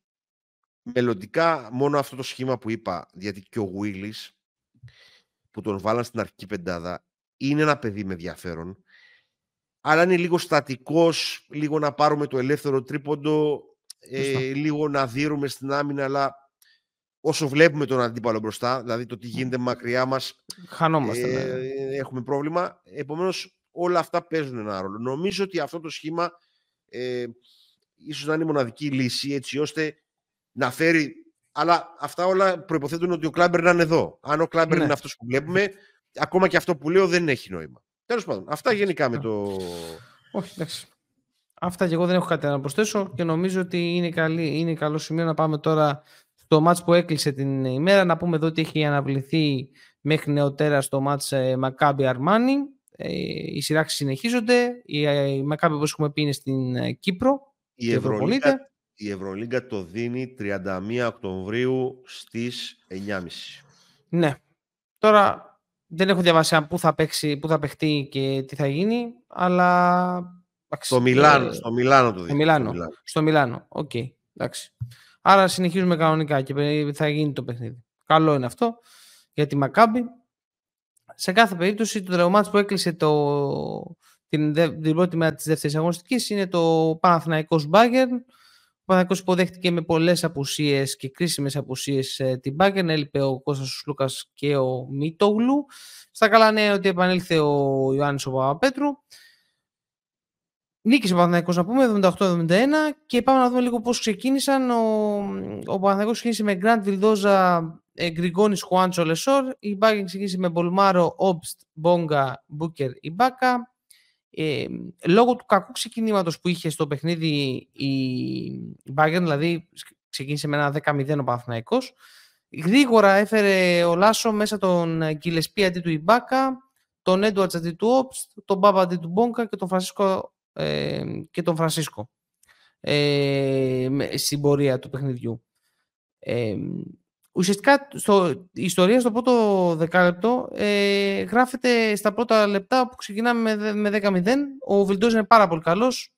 Speaker 2: μελλοντικά, μόνο αυτό το σχήμα που είπα, γιατί και ο Willis, που τον βάλαν στην αρχική πεντάδα, είναι ένα παιδί με ενδιαφέρον, αλλά είναι λίγο στατικός, λίγο να πάρουμε το ελεύθερο τρίποντο, ε, λίγο να δίνουμε στην άμυνα, αλλά όσο βλέπουμε τον αντίπαλο μπροστά, δηλαδή το τι γίνεται μακριά μας,
Speaker 1: Χανόμαστε, ναι.
Speaker 2: ε, έχουμε πρόβλημα. Επομένως, όλα αυτά παίζουν ένα ρόλο. Νομίζω ότι αυτό το σχήμα ε, ίσως να είναι η μοναδική λύση έτσι ώστε να φέρει αλλά αυτά όλα προϋποθέτουν ότι ο Κλάμπερ να είναι εδώ. Αν ο Κλάμπερ ναι. είναι αυτός που βλέπουμε, ακόμα και αυτό που λέω δεν έχει νόημα. Τέλος πάντων, αυτά γενικά με το...
Speaker 1: Όχι, εντάξει. Αυτά και εγώ δεν έχω κάτι να προσθέσω και νομίζω ότι είναι, καλή, είναι καλό σημείο να πάμε τώρα στο μάτς που έκλεισε την ημέρα. Να πούμε εδώ ότι έχει αναβληθεί μέχρι νεοτέρα στο μάτς Μακάμπι Αρμάνι ε, οι σειράξεις συνεχίζονται. Η, ε, η Μακάμπη, όπως έχουμε πει, είναι στην ε, Κύπρο.
Speaker 2: Η Ευρωλίγκα, η Ευρωλίγκα το δίνει 31 Οκτωβρίου στις 9.30.
Speaker 1: Ναι. Τώρα δεν έχω διαβάσει αν πού θα, παίξει, πού θα παιχτεί και τι θα γίνει, αλλά...
Speaker 2: Στο Μιλάνο, στο Μιλάνο το δίνει.
Speaker 1: Στο Μιλάνο, στο Μιλάνο. ok. Okay. Εντάξει. Άρα συνεχίζουμε κανονικά και θα γίνει το παιχνίδι. Καλό είναι αυτό για τη Μακάμπη. Σε κάθε περίπτωση το τραυμάτις που έκλεισε το, την, την πρώτη μέρα της δεύτερης αγωνιστικής είναι το Παναθηναϊκός Μπάγερν. Ο Παναθηναϊκός υποδέχτηκε με πολλές απουσίες και κρίσιμες απουσίες ε, την Μπάγερν. Έλειπε ο Κώστας Σλούκας και ο Μίτογλου. Στα καλά νέα ότι επανήλθε ο Ιωάννης ο Παπαπέτρου. Νίκησε ο Παναθηναϊκός να πούμε 78-71 και πάμε να δούμε λίγο πώς ξεκίνησαν. Ο, ο Παναθηναϊκός ξεκίνησε με Γκραντ Βιλδόζα, ε, Γκριγκόνης, Χουάντσο, Λεσόρ. Η Μπάγερν ξεκίνησε με Μπολμάρο, Όμπστ, Μπόνγκα, Μπούκερ, Ιμπάκα. Ε, λόγω του κακού ξεκινήματος που είχε στο παιχνίδι η Bayern, δηλαδή ξεκίνησε με ένα 10-0 ο Παναθηναϊκός, γρήγορα έφερε ο Λάσο μέσα τον Κιλεσπί αντί του Ιμπάκα, τον Έντουαρτς αντί του Όπστ, τον Μπάμπα αντί του Μπόγκα και τον Φρανσίσκο, ε, και τον Φρανσίσκο ε, στην πορεία του παιχνιδιού. Ε, Ουσιαστικά στο, η ιστορία στο πρώτο δεκάλεπτο ε, γράφεται στα πρώτα λεπτά που ξεκινάμε με, με 10-0. Ο Βιλντός είναι πάρα πολύ καλός.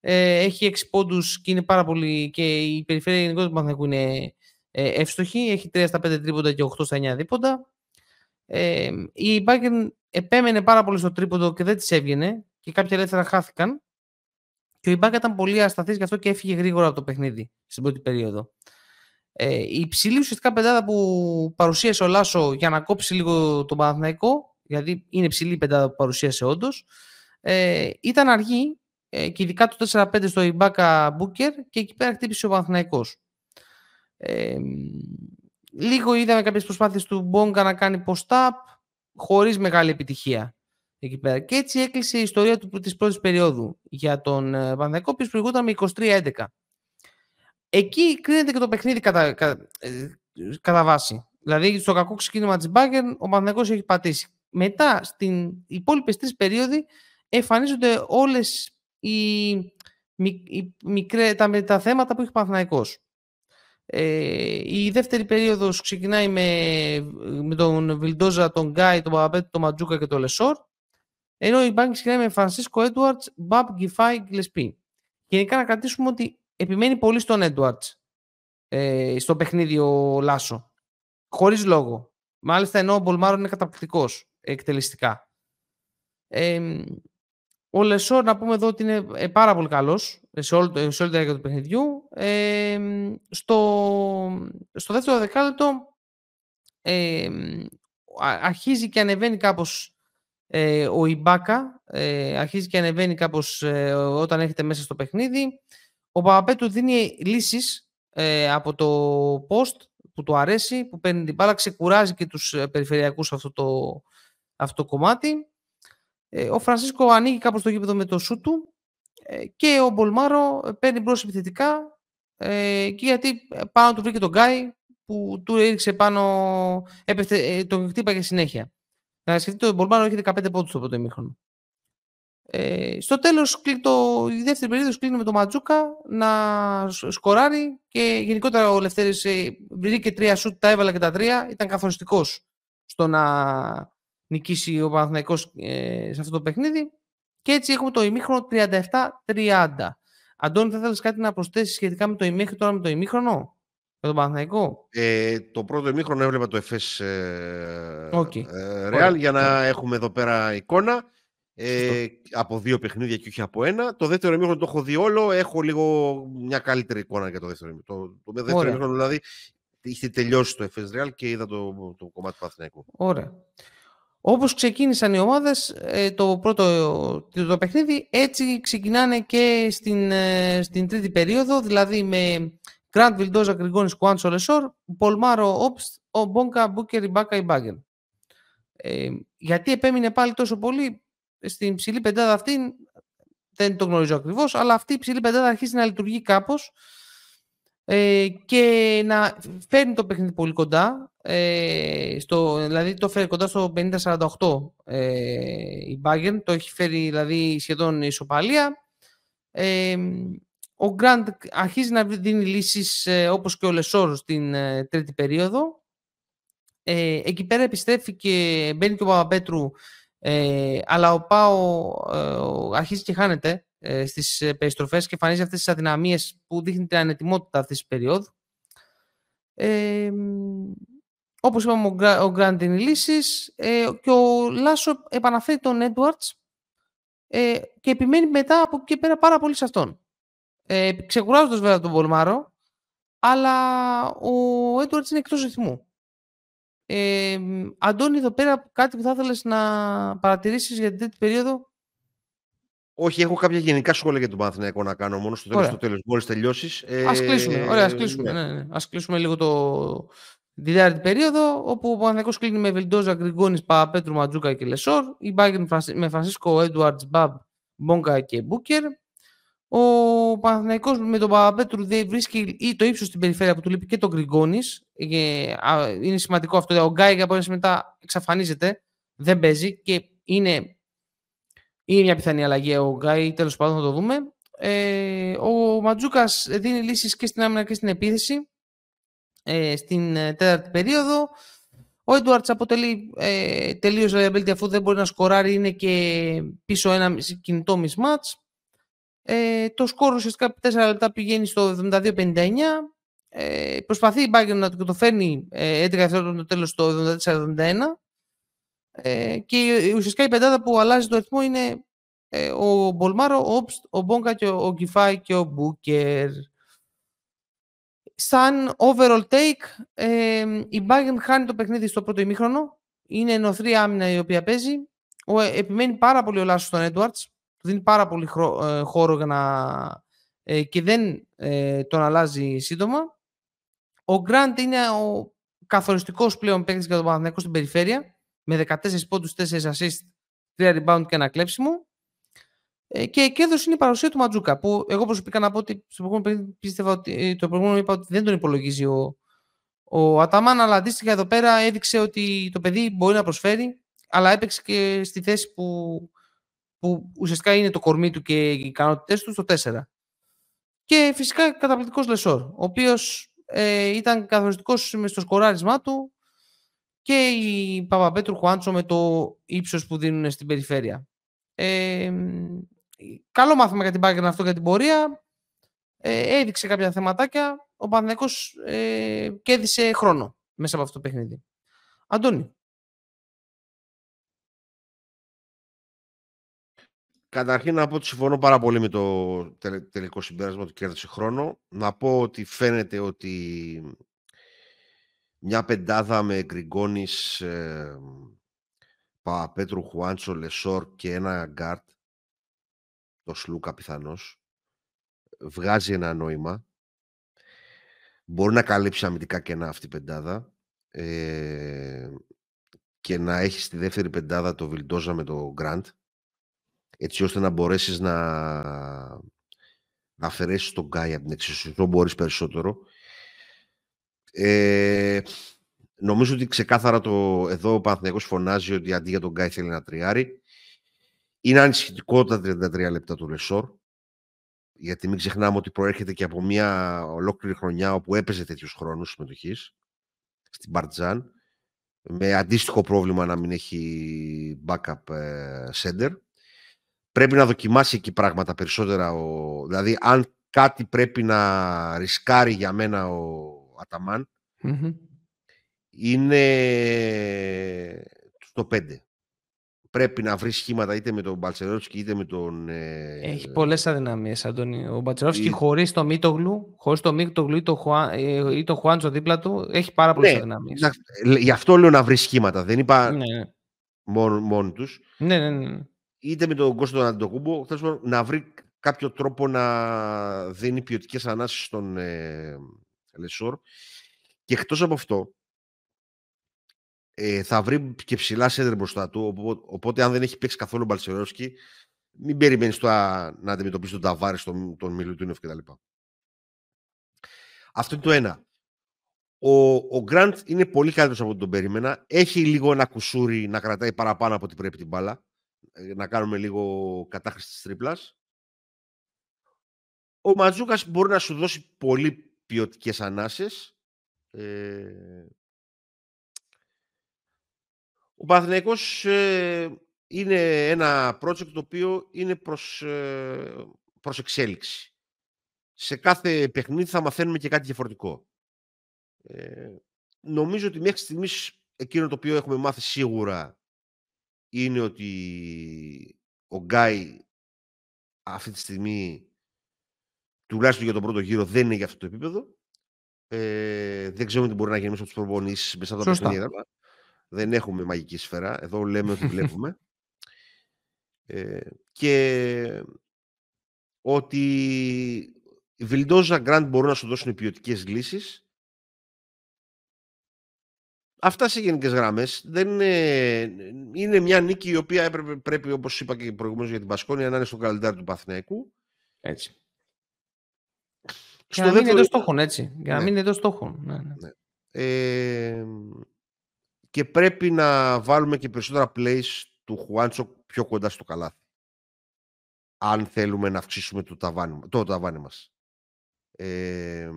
Speaker 1: Ε, έχει 6 πόντους και είναι πάρα πολύ και η περιφέρεια γενικότερα του Παναθηναϊκού είναι ε, εύστοχη. Έχει 3 στα 5 τρίποντα και 8 στα 9 δίποντα. Ε, η Bayern επέμενε πάρα πολύ στο τρίποντο και δεν της έβγαινε και κάποια ελεύθερα χάθηκαν. Και ο Ιμπάκα ήταν πολύ ασταθής γι' αυτό και έφυγε γρήγορα από το παιχνίδι στην πρώτη περίοδο. Ε, η υψηλή ουσιαστικά πεντάδα που παρουσίασε ο Λάσο για να κόψει λίγο τον Παναθηναϊκό, γιατί είναι υψηλή η πεντάδα που παρουσίασε όντως, ε, ήταν αργή ε, και ειδικά το 4-5 στο Ιμπάκα Μπούκερ και εκεί πέρα χτύπησε ο Παναθηναϊκός. Ε, λίγο είδαμε κάποιες προσπάθειες του Μπόγκα να κάνει post-up χωρίς μεγάλη επιτυχία εκεί πέρα. Και έτσι έκλεισε η ιστορία του, της πρώτης περίοδου για τον ε, Παναθηναϊκό, που προηγούταν με 23-11. Εκεί κρίνεται και το παιχνίδι κατά, κατά, ε, κατά βάση. Δηλαδή, στο κακό ξεκίνημα της Μπάγκερ, ο Παναθηναϊκός έχει πατήσει. Μετά, στην υπόλοιπες τρεις περίοδοι, εμφανίζονται όλες οι, οι μικρέ, τα, τα θέματα που έχει ο Παναθηναϊκός. Ε, η δεύτερη περίοδος ξεκινάει με, με τον Βιλντόζα, τον Γκάι, τον Παπαπέτρου, τον Μαντζούκα και τον Λεσόρ. Ενώ η Μπάγερν ξεκινάει με Φρανσίσκο Έντουαρντς, Μπαμπ, Γκιφάι, Γκλεσπί. Γενικά να κρατήσουμε ότι επιμένει πολύ στον Έντουαρντς ε, στο παιχνίδι ο Λάσο. Χωρίς λόγο. Μάλιστα ενώ ο Μπολμάρο είναι καταπληκτικός εκτελεστικά. Ε, ο Λεσόρ να πούμε εδώ ότι είναι ε, πάρα πολύ καλός σε όλη, σε όλη τη διάρκεια του παιχνιδιού. Ε, στο, στο δεύτερο δεκάλεπτο ε, αρχίζει και ανεβαίνει κάπως ε, ο Ιμπάκα, ε, αρχίζει και ανεβαίνει κάπως ε, όταν έρχεται μέσα στο παιχνίδι. Ο Παπαπέτρου δίνει λύσεις ε, από το post που του αρέσει, που παίρνει την μπάλα, ξεκουράζει και τους ε, περιφερειακούς αυτό το, αυτό το κομμάτι. Ε, ο Φρανσίσκο ανοίγει κάπως το γήπεδο με το σουτ του ε, και ο Μπολμάρο παίρνει μπρος επιθετικά ε, και γιατί πάνω του βρήκε τον Γκάι που του έριξε πάνω, έπεφτε, τον χτύπαγε συνέχεια. Να σκεφτείτε, ο Μπολμάρο έχει 15 πόντους στο πρώτο ημίχρονο. Ε, στο τέλος το, η δεύτερη περίοδος κλείνει με τον Μαντζούκα να σκοράρει και γενικότερα ο Λευτέρης ε, βρήκε τρία σούτ, τα έβαλε και τα τρία, ήταν καθοριστικός στο να νικήσει ο Παναθηναϊκός ε, σε αυτό το παιχνίδι και έτσι έχουμε το ημίχρονο 37-30. Αντώνη, θα θέλεις κάτι να προσθέσεις σχετικά με το ημίχρονο τώρα με το ημίχρονο, με τον Παναθηναϊκό;
Speaker 2: Ε, το πρώτο ημίχρονο έβλεπα το ΕΦΕΣ ε, okay. ε, για να έχουμε εδώ πέρα εικόνα. Ε, από δύο παιχνίδια και όχι από ένα. Το δεύτερο ημίχρονο το έχω δει όλο. Έχω λίγο μια καλύτερη εικόνα για το δεύτερο ημίχρονο. Το, το δεύτερο ημίχρονο δηλαδή είχε τελειώσει το FS Real και είδα το, το κομμάτι του Παθηναϊκού.
Speaker 1: Ωραία. Όπως ξεκίνησαν οι ομάδες ε, το πρώτο το παιχνίδι, έτσι ξεκινάνε και στην, ε, στην τρίτη περίοδο, δηλαδή με Γκραντ Βιλντόζα, Γκριγκόνη, Κουάντσο, Λεσόρ, Πολμάρο, Όπστ, ο Μπόγκα, Μπούκερ, Ιμπάκα, Ιμπάγκεν. Ε, γιατί επέμεινε πάλι τόσο πολύ, στην ψηλή πεντάδα αυτή, δεν το γνωρίζω ακριβώς, αλλά αυτή η ψηλή πεντάδα αρχίζει να λειτουργεί κάπως ε, και να φέρνει το παιχνίδι πολύ κοντά. Ε, στο, δηλαδή το φέρει κοντά στο 50-48 ε, η Bayern, το έχει φέρει δηλαδή σχεδόν ισοπαλία. Ε, ο Γκραντ αρχίζει να δίνει λύσεις ε, όπως και ο Λεσόρ στην ε, τρίτη περίοδο. Ε, εκεί πέρα επιστρέφει και μπαίνει και ο Παπαπέτρου ε, αλλά ο Πάο ε, αρχίζει και χάνεται ε, στις ε, περιστροφές και εμφανίζει αυτές τις αδυναμίες που δείχνει την ανετοιμότητα αυτής της περίοδου. Ε, όπως είπαμε, ο Γκραντ είναι λύσεις ε, και ο Λάσο επαναφέρει τον Edwards ε, και επιμένει μετά από εκεί και πέρα πάρα πολύ σε αυτόν. Ε, ξεκουράζοντας βέβαια τον Βολμάρο, αλλά ο Edwards είναι εκτός ρυθμού. Ε, Αντώνη, εδώ πέρα κάτι που θα ήθελες να παρατηρήσεις για την τέτοια περίοδο;
Speaker 2: Όχι, έχω κάποια γενικά σχόλια για τον Παναθηναϊκό να κάνω μόνο στο τέλος, στο τέλος μόλις τελειώσεις.
Speaker 1: Ε, ας κλείσουμε, ωραία, ας κλείσουμε, ναι. Ναι, ναι. Ας κλείσουμε λίγο το, τη τέταρτη περίοδο, όπου ο Παναθηναϊκός κλείνει με Βιλντόζα, Γκριγκόνης, Παπαπέτρου, Μαντζούκα και Λεσόρ, η Μπάγερν με Φρανσίσκο, Έντουαρντς, Μπαμπ, Μπόνγκα και Μπούκερ, ο Παναθηναϊκός με τον Παπαπέτρου δεν βρίσκει ή το ύψος στην περιφέρεια που του λείπει και τον Γκριγκόνη. Είναι σημαντικό αυτό. Ο Γκάι από μετά εξαφανίζεται, δεν παίζει και είναι, είναι μια πιθανή αλλαγή ο Γκάι. Τέλος πάντων θα το δούμε. Ε, ο Ματζούκας δίνει λύσεις και στην άμυνα και στην επίθεση ε, στην ε, τέταρτη περίοδο. Ο Έντουαρτ αποτελεί ε, τελείως reliability αφού δεν μπορεί να σκοράρει, είναι και πίσω ένα κινητό mismatch. Ε, το σκορ ουσιαστικά 4 λεπτά πηγαίνει στο 72-59. Ε, προσπαθεί η Bayern να το φέρνει ε, 11 δευτερόλεπτα το τέλος στο 74-71. Ε, και ουσιαστικά η πεντάδα που αλλάζει το ρυθμό είναι ε, ο Μπολμάρο, ο Όπστ, ο Μπόνγκα και ο, Γκιφάι και ο Μπούκερ. Σαν overall take, ε, η Bayern χάνει το παιχνίδι στο πρώτο ημίχρονο. Είναι νωθρή άμυνα η οποία παίζει. Ο, επιμένει πάρα πολύ ο Λάσο στον Edwards του δίνει πάρα πολύ ε, χώρο για να, ε, και δεν ε, τον αλλάζει σύντομα. Ο Γκραντ είναι ο καθοριστικός πλέον παίκτης για τον Παναθηναϊκό στην περιφέρεια με 14 πόντους, 4 assist, 3 rebound και ένα κλέψιμο. Ε, και κέρδο είναι η παρουσία του Ματζούκα που εγώ προσωπικά να πω ότι στο προηγούμενο πίστευα ότι, το προηγούμενο είπα ότι δεν τον υπολογίζει ο, ο Αταμάν αλλά αντίστοιχα εδώ πέρα έδειξε ότι το παιδί μπορεί να προσφέρει αλλά έπαιξε και στη θέση που που ουσιαστικά είναι το κορμί του και οι ικανότητές του στο 4. Και φυσικά καταπληκτικός Λεσόρ, ο οποίος ε, ήταν καθοριστικός στο σκοράρισμά του και η Παπαπέτρου Χουάντσο με το ύψος που δίνουν στην περιφέρεια. Ε, καλό μάθημα για την Bayern αυτό για την πορεία. Ε, έδειξε κάποια θεματάκια. Ο Παναθηναϊκός ε, κέρδισε χρόνο μέσα από αυτό το παιχνίδι. Αντώνη.
Speaker 2: Καταρχήν να πω ότι συμφωνώ πάρα πολύ με το τελικό συμπέρασμα του κέρδισε χρόνο. Να πω ότι φαίνεται ότι μια πεντάδα με Γκριγκόνης, ε, Παπαπέτρου, Χουάντσο, Λεσόρ και ένα γκαρντ, το Σλούκα πιθανώς, βγάζει ένα νόημα. Μπορεί να καλύψει αμυντικά κενά αυτή η πεντάδα ε, και να έχει στη δεύτερη πεντάδα το Βιλντόζα με το Γκραντ έτσι ώστε να μπορέσεις να, να αφαιρέσεις τον Γκάι από την εξίσωση, όσο μπορείς περισσότερο. Ε, νομίζω ότι ξεκάθαρα το, εδώ ο Παναθηναϊκός φωνάζει ότι αντί για τον Γκάι θέλει να τριάρει. Είναι ανησυχητικό τα 33 λεπτά του Λεσόρ, γιατί μην ξεχνάμε ότι προέρχεται και από μια ολόκληρη χρονιά όπου έπαιζε τέτοιους χρόνους συμμετοχής στην Μπαρτζάν, με αντίστοιχο πρόβλημα να μην έχει backup ε, center πρέπει να δοκιμάσει εκεί πράγματα περισσότερα. Ο... Δηλαδή, αν κάτι πρέπει να ρισκάρει για μένα ο αταμαν είναι στο 5. Πρέπει να βρεις σχήματα είτε με τον Μπαλτσερόφσκι είτε με τον.
Speaker 1: Ε, Έχει πολλές αδυναμίες, Αντώνη. Ο Μπαλτσερόφσκι η... χωρίς το Μίτογλου, χωρίς το Μίτογλου ή το, Χουάν, ε, ή το Χουάντσο δίπλα του, έχει πάρα πολλές ναι, αδυναμίες.
Speaker 2: Γι' αυτό λέω να βρεις σχήματα. Δεν είπα ναι. ναι. μόνο, μόνο τους.
Speaker 1: Ναι, ναι, ναι
Speaker 2: είτε με τον Κώστο τον Αντιτοκούμπο, να βρει κάποιο τρόπο να δίνει ποιοτικές ανάσει στον ε, Λεσόρ. Και εκτός από αυτό, ε, θα βρει και ψηλά σέντερ μπροστά του. Οπότε, αν δεν έχει παίξει καθόλου Μπαλσερόσκι, μην περιμένεις τώρα να αντιμετωπίσει τον Ταβάρη, τον, τον Μιλουτίνοφ κτλ. Αυτό είναι το ένα. Ο, ο Γκραντ είναι πολύ καλύτερος από ό,τι τον περίμενα. Έχει λίγο ένα κουσούρι να κρατάει παραπάνω από ό,τι πρέπει την μπάλα. Ε, να κάνουμε λίγο κατάχρηση της τρίπλας. Ο Ματζούκας μπορεί να σου δώσει πολύ ποιοτικές ανάσες. Ε... Ο Παναθηναϊκός ε... είναι ένα project το οποίο είναι προς, ε, προς εξέλιξη. Σε κάθε παιχνίδι θα μαθαίνουμε και κάτι διαφορετικό. Ε, νομίζω ότι μέχρι στιγμής εκείνο το οποίο έχουμε μάθει σίγουρα είναι ότι ο Γκάι αυτή τη στιγμή τουλάχιστον για τον πρώτο γύρο δεν είναι για αυτό το επίπεδο. Ε, δεν ξέρουμε τι μπορεί να γίνει μέσα από του προπονήσεις, μέσα από τα παιχνίδια. Δεν έχουμε μαγική σφαίρα. Εδώ λέμε ότι βλέπουμε. Ε, και ότι οι Βιλντόζα Γκραντ μπορούν να σου δώσουν ποιοτικές λύσεις Αυτά σε γενικές γραμμές. Είναι... είναι μια νίκη η οποία έπρεπε, πρέπει, όπως είπα και προηγουμένως για την Πασκόνια, να είναι στο καλεντάρι του Παθηναϊκού.
Speaker 1: Έτσι. Για να μην είναι εντός στόχων, έτσι. Για να ναι. μην είναι εντό στόχων. Ναι, ναι. ναι.
Speaker 2: Ε, και πρέπει να βάλουμε και περισσότερα plays του Χουάντσο πιο κοντά στο καλάθι. Αν θέλουμε να αυξήσουμε το ταβάνι, το ταβάνι μας. Ε,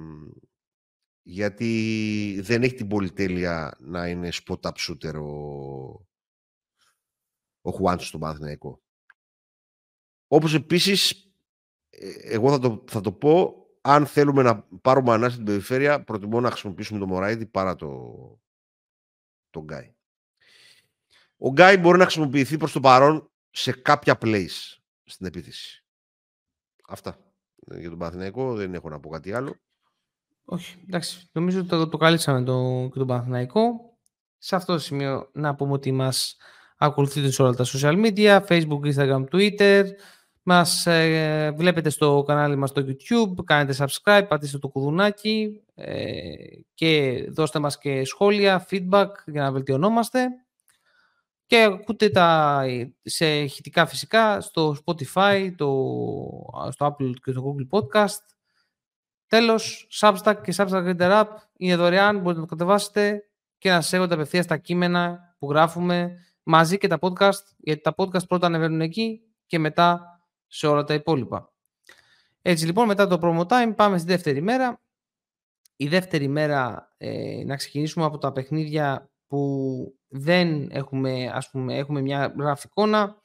Speaker 2: γιατί δεν έχει την πολυτέλεια να είναι spot-up shooter ο, ο Χουάντσο στον Παναθηναϊκό. Όπως επίσης, ε, εγώ θα το, θα το πω, αν θέλουμε να πάρουμε ανάση στην περιφέρεια, προτιμώ να χρησιμοποιήσουμε το Μωράιδη παρά το, το Γκάι. Ο Γκάι μπορεί να χρησιμοποιηθεί προς το παρόν σε κάποια place στην επίθεση. Αυτά. Για τον Παναθηναϊκό δεν έχω να πω κάτι άλλο.
Speaker 1: Όχι, εντάξει. Νομίζω ότι το, το καλύψαμε το, και τον Παναθηναϊκό. Σε αυτό το σημείο να πούμε ότι μας ακολουθείτε σε όλα τα social media, facebook, instagram, twitter. Μας ε, βλέπετε στο κανάλι μας στο YouTube, κάνετε subscribe, πατήστε το κουδουνάκι ε, και δώστε μας και σχόλια, feedback για να βελτιωνόμαστε. Και ακούτε τα σε ηχητικά φυσικά στο Spotify, το, στο Apple και στο Google Podcast Τέλος, Substack και Substack Reader App είναι δωρεάν, μπορείτε να το κατεβάσετε και να σα έχετε απευθείας στα κείμενα που γράφουμε μαζί και τα podcast, γιατί τα podcast πρώτα ανεβαίνουν εκεί και μετά σε όλα τα υπόλοιπα. Έτσι λοιπόν, μετά το promo time πάμε στη δεύτερη μέρα. Η δεύτερη μέρα ε, να ξεκινήσουμε από τα παιχνίδια που δεν έχουμε, ας πούμε, έχουμε μια γραφικόνα.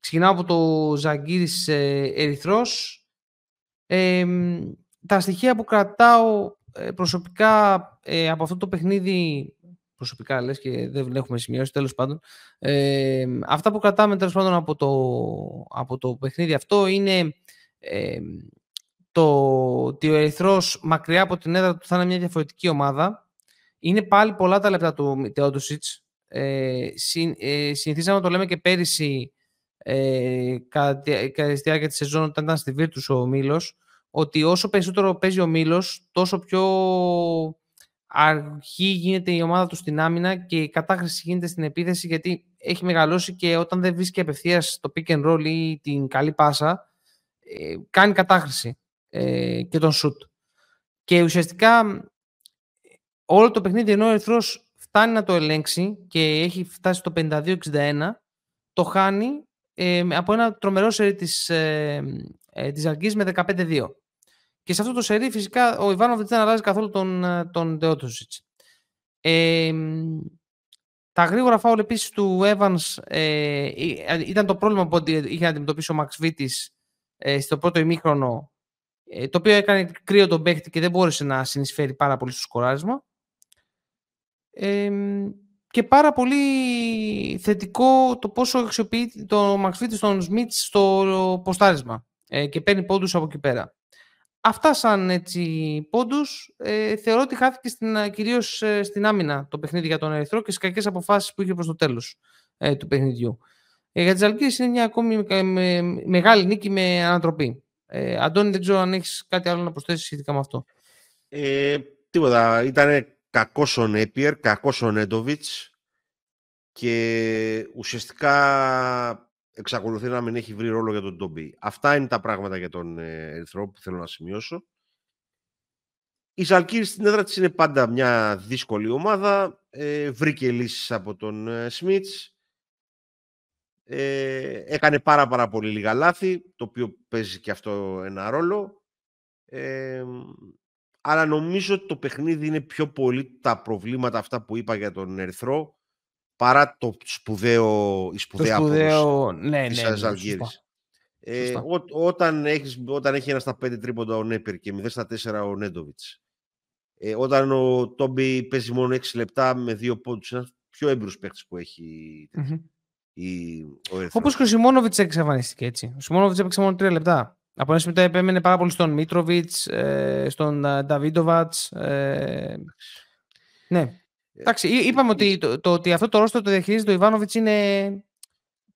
Speaker 1: Ξεκινάω από το Ζαγκύρης ε, Ερυθρός. Ε, τα στοιχεία που κρατάω ε, προσωπικά ε, από αυτό το παιχνίδι προσωπικά λες και δεν έχουμε σημειώσει τέλος πάντων ε, αυτά που κρατάμε τέλος πάντων από το, από το παιχνίδι αυτό είναι ε, το ότι ο Ερυθρός μακριά από την έδρα του θα είναι μια διαφορετική ομάδα. Είναι πάλι πολλά τα λεπτά του Τεόντοσιτς ε, συ, ε, συνηθίσαμε να το λέμε και πέρυσι ε, κατά, κατά τη διάρκεια της σεζόν όταν ήταν στη Βίρτους ο Μήλος ότι όσο περισσότερο παίζει ο Μήλος, τόσο πιο αρχή γίνεται η ομάδα του στην άμυνα και η κατάχρηση γίνεται στην επίθεση γιατί έχει μεγαλώσει και όταν δεν βρίσκει απευθείας το pick and roll ή την καλή πάσα, ε, κάνει κατάχρηση ε, και τον shoot. Και ουσιαστικά όλο το παιχνίδι ενώ ο Ερυθρός φτάνει να το ελέγξει και έχει φτάσει στο 52-61, το χάνει ε, από ένα τρομερό σερί της, ε, ε, της με 15-2. Και σε αυτό το σερί φυσικά ο Ιβάνοβιτ δεν αλλάζει καθόλου τον, ε, τον Ε, τα γρήγορα φάουλ επίσης του Evans ε, ήταν το πρόβλημα που είχε να αντιμετωπίσει ο Μαξ Βίτης ε, στο πρώτο ημίχρονο ε, το οποίο έκανε κρύο τον παίχτη και δεν μπόρεσε να συνεισφέρει πάρα πολύ στο σκοράρισμα. Ε, και πάρα πολύ θετικό το πόσο αξιοποιεί το Μαξ Βίτης στον Σμιτ στο ποστάρισμα ε, και παίρνει πόντους από εκεί πέρα. Αυτά σαν έτσι πόντους. Ε, θεωρώ ότι χάθηκε στην, κυρίως ε, στην άμυνα το παιχνίδι για τον Ερυθρό και στις κακές αποφάσεις που είχε προς το τέλος ε, του παιχνιδιού. Ε, για τις Αλκίδες είναι μια ακόμη με, μεγάλη νίκη με ανατροπή. Ε, Αντώνη, δεν ξέρω αν έχεις κάτι άλλο να προσθέσεις σχετικά με αυτό.
Speaker 2: Ε, τίποτα. Ήταν κακός ο Νέπιερ, κακός ο Νέντοβιτς και ουσιαστικά εξακολουθεί να μην έχει βρει ρόλο για τον Ντομπί. Αυτά είναι τα πράγματα για τον ε, Ερυθρό που θέλω να σημειώσω. Η Ζαλκύρη στην έδρα της είναι πάντα μια δύσκολη ομάδα. Ε, βρήκε λύσεις από τον ε, Σμίτς. Ε, έκανε πάρα πάρα πολύ λίγα λάθη, το οποίο παίζει και αυτό ένα ρόλο. Ε, αλλά νομίζω ότι το παιχνίδι είναι πιο πολύ τα προβλήματα αυτά που είπα για τον Ερυθρό παρά το σπουδαίο, η σπουδαία
Speaker 1: το σπουδαίο, ναι, ναι,
Speaker 2: της
Speaker 1: ναι,
Speaker 2: ε, όταν, έχεις, όταν έχει ένα στα πέντε τρίποντα ο Νέπερ και 0 στα 4 ο Νέντοβιτς, ε, όταν ο Τόμπι παίζει μόνο 6 λεπτά με δύο πόντους, ένας πιο έμπειρος παίχτης που έχει mm-hmm. η, ο
Speaker 1: Όπως και ο Σιμόνοβιτς εξαφανίστηκε έτσι. Ο Σιμόνοβιτς έπαιξε μόνο 3 λεπτά. Από ένα σημείο επέμενε πάρα πολύ στον Μίτροβιτς, ε, στον ε, Νταβίντοβατς. Ε, ναι. Ε, Εντάξει, είπαμε ότι το, το, ότι αυτό το ρόστο το διαχειρίζεται ο Ιβάνοβιτς είναι